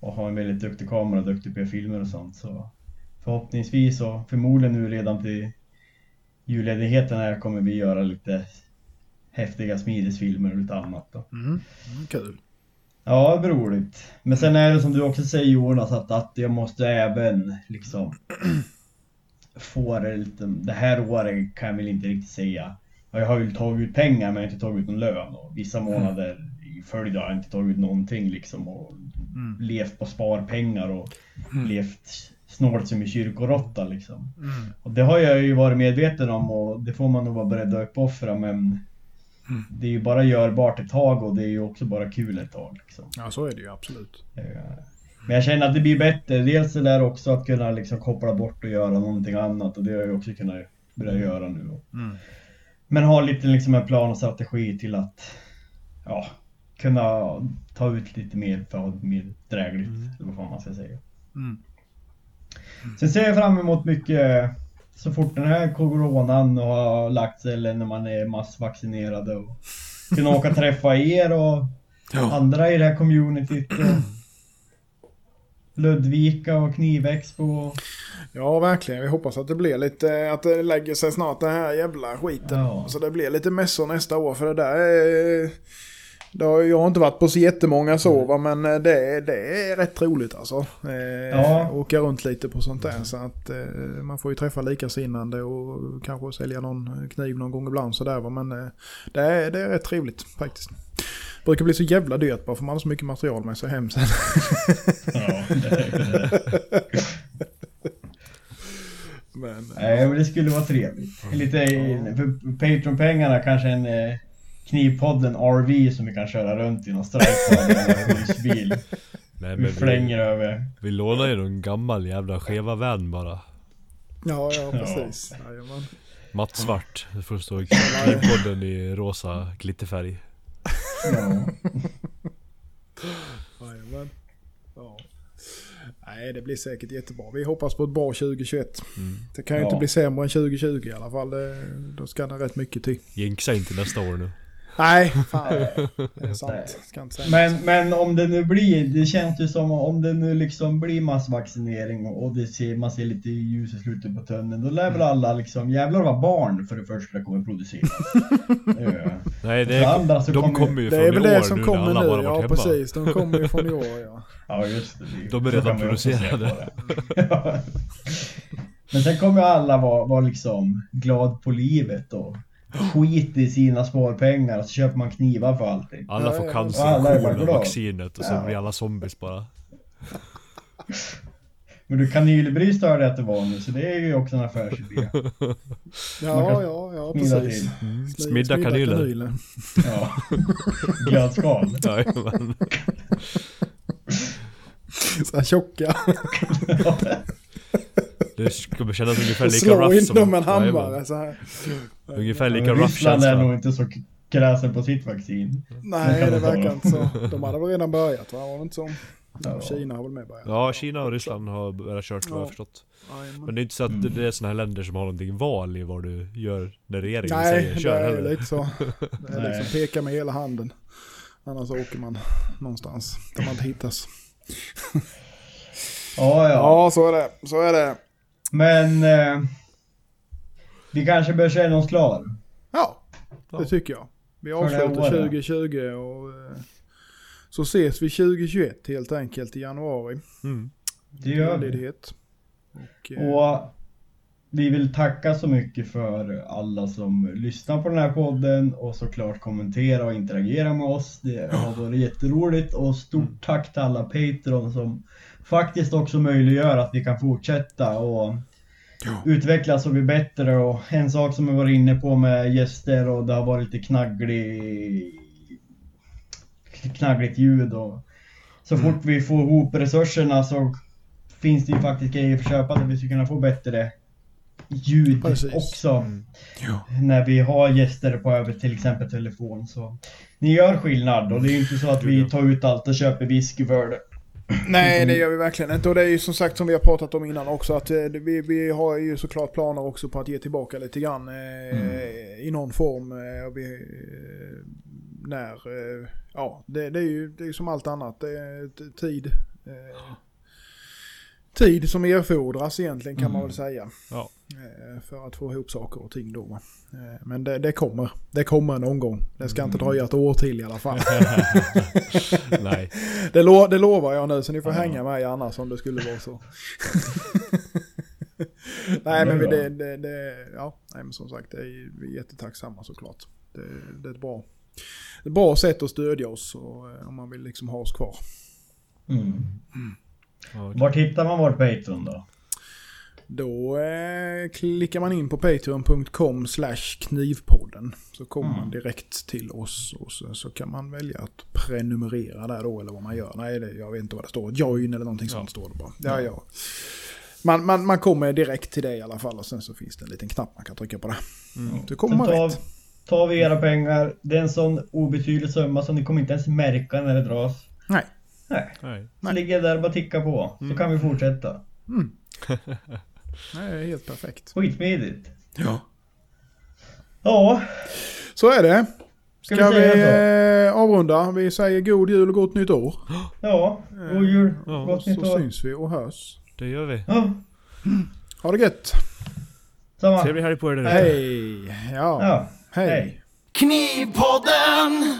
Och har en väldigt duktig kamera duktig på filmer och sånt. Så förhoppningsvis och förmodligen nu redan till julledigheten här kommer vi göra lite häftiga smidesfilmer och lite annat då. Mm. Mm, kul. Ja, det blir roligt. Men sen är det som du också säger Jonas, att, att jag måste även liksom *clears throat* få det lite, det här året kan jag väl inte riktigt säga. Jag har ju tagit ut pengar men jag har inte tagit ut någon lön och vissa månader i följd har jag inte tagit ut någonting liksom och Mm. levt på sparpengar och levt snålt som en kyrkoråtta liksom. Mm. Och det har jag ju varit medveten om och det får man nog vara beredd att uppoffra men Mm. det är ju bara görbart ett tag och det är ju också bara kul ett tag liksom. Ja, så är det ju absolut. Eh, Men jag känner att det blir bättre. Dels det där också att kunna liksom koppla bort och göra någonting annat och det har jag också kunnat börja göra nu. Mm. Men ha lite liksom en plan och strategi till att ja, kunna ta ut lite mer för att ha mer drägligt. Eller vad fan man ska säga. Mm. Sen ser jag fram emot mycket så fort den här coronan har lagt sig eller när man är massvaccinerade och kunna åka och träffa er och Ja. andra i det här communityt. Och Ludvika och Knivexpo och... ja, verkligen. Vi hoppas att det blir lite, att det lägger sig snart den här jävla skiten. Ja. Så det blir lite mässor nästa år. För det där är... Det har, jag har inte varit på så jättemånga så va, men eh, det, det är rätt roligt alltså. Eh, Ja. Åka runt lite på sånt där. Så att eh, man får ju träffa likasinnande och kanske sälja någon kniv någon gång ibland sådär va. Men det, är, det är rätt trevligt faktiskt. Brukar bli så jävla dyrt bara för man har så mycket material med sig hem sen. Ja, det, *laughs* Men, nej, men det skulle vara trevligt. Lite för Patreon-pengarna kanske en Knivpodden RV som vi kan köra runt i någon strejkvagn eller husbil. Nej Vi men vi, flänger över. vi lånar ju någon gammal jävla skeva van bara. ja, ja precis. Jajamän. Mattsvart. Det får stå Knivpodden i rosa glitterfärg. Ja. Jajamän. Ja. Nej, det blir säkert jättebra. Vi hoppas på ett bra 2021. Mm. Det kan ju Ja. inte bli sämre än 2020 i alla fall. Det, då ska det rätt mycket till. Jinxa inte nästa år nu. Nej, fan. Det är sant. Nej. Ska inte säga. Men, men om det nu blir, det känns ju som om det nu liksom blir massvaccinering och och det ser, man ser lite ljus i slutet på tunneln. Då lär väl alla liksom, jävlar vad barn för det första kommer produceras. *laughs* Eh, Nej det För andra så är, de kommer- kommer ju Det från är väl i år det som nu kommer när alla bara nu. Ja, hemma. precis. De kommer ju från i år, ja. *laughs* Ja just det. det- De är så redan producerade. det. *laughs* Men sen kommer alla vara, vara liksom glad på livet och skit i sina sparpengar och så köper man knivar för allting. Alla får cancer, Och vaccinet och så blir alla zombies bara. *laughs* Men du kanylbry störde att det var nu så det är ju också en affärsidé. Ja, ja, ja, precis. till. Smi- Smidda kanyler. *laughs* Ja. Glödskal. *laughs* Jajamän. Så här tjocka. Det kommer kännas ungefär lika Slå rough in som... dem med en hammare så här. Ungefär lika rough Ryssland är känsla. nog inte så kräsen på sitt vaccin. Nej, det verkar inte så. De hade väl redan börjat va? Var det inte så? Ja. Kina har väl med börjat. Ja, Kina och Ryssland har börjat kört vad jag förstått. Men det är inte så att Mm. det är såna här länder som har någonting val i vad du gör när regeringen Nej, säger det kör är heller. lite så. *laughs* Det är Nej. liksom peka med hela handen. Annars åker man någonstans där man inte hittas. Ja, ja. Ja, så är det. Så är det. Men eh, vi kanske bör känna oss klar. Ja, det tycker jag. Vi avslutar året. 2020 och eh, så ses vi 2021 helt enkelt i januari. Mm. Det gör vi. Och, eh, Och vi vill tacka så mycket för alla som lyssnar på den här podden och såklart kommentera och interagera med oss. Det har varit jätteroligt och stort tack till alla Patreon som faktiskt också möjliggör att vi kan fortsätta och Ja. utvecklas och bli bättre. Och en sak som vi var inne på med gäster och det har varit lite knagglig, knaggligt ljud och så Mm. fort vi får ihop resurserna så finns det ju faktiskt grejer för köpa där vi ska kunna få bättre ljud Precis. också. Mm. Ja. När vi har gäster på över till exempel telefon så ni gör skillnad och det är ju inte så att vi tar ut allt och köper whisky för det. Nej, det gör vi verkligen inte. Och det är ju som sagt som vi har pratat om innan också att eh, vi, vi har ju såklart planer också på att ge tillbaka lite grann eh, Mm. i någon form. Eh, och vi, när, ja, det, det är ju det är som allt annat. Det är tid. Tid som erfordras egentligen kan man Mm. väl säga. Ja. Eh, för att få ihop saker och ting då. Eh, men det, det kommer. Det kommer någon gång. Det ska inte Mm. dröja ett år till i alla fall. *laughs* Nej. Det, lo det lovar jag nu så ni får Ja. hänga med annars om det skulle vara så. *laughs* nej men vi- det, det, det, ja, nej men som sagt det är, vi är jättetacksamma såklart. Det, det är ett bra, ett bra sätt att stödja oss och, eh, om man vill liksom ha oss kvar. Mm. Ja, Vart hittar man vårt Patreon då? Då eh, klickar man in på patreon.com slash knivpodden. Så kommer Mm. man direkt till oss och så, så kan man välja att prenumerera där då eller vad man gör. Nej, det, jag vet inte vad det står. Join eller någonting Ja. sånt står det bara. Ja, ja. Man, man, man kommer direkt till det i alla fall och sen så finns det en liten knapp man kan trycka på det. Mm. Så kommer man Så tar, rätt. tar vi era pengar. Det är en sån obetydlig summa som ni kommer inte ens märka när det dras. Nej. Nej. Nej. Så ligger där och bara ticka på. Så Mm. kan vi fortsätta. *laughs* Nej, det är helt perfekt. Skitsmidigt. Ja. Ja, Så är det. Ska Ska vi vi, säga eh, avrunda? Vi säger god jul och gott nytt år. ja. God jul. Ja, Gott nytt Så år. syns vi och hörs. Det gör vi. Ja, Ha det gött. samma. Trevlig helg på er där. Hej. Ja. Ja, Hej. hej. Knivpodden!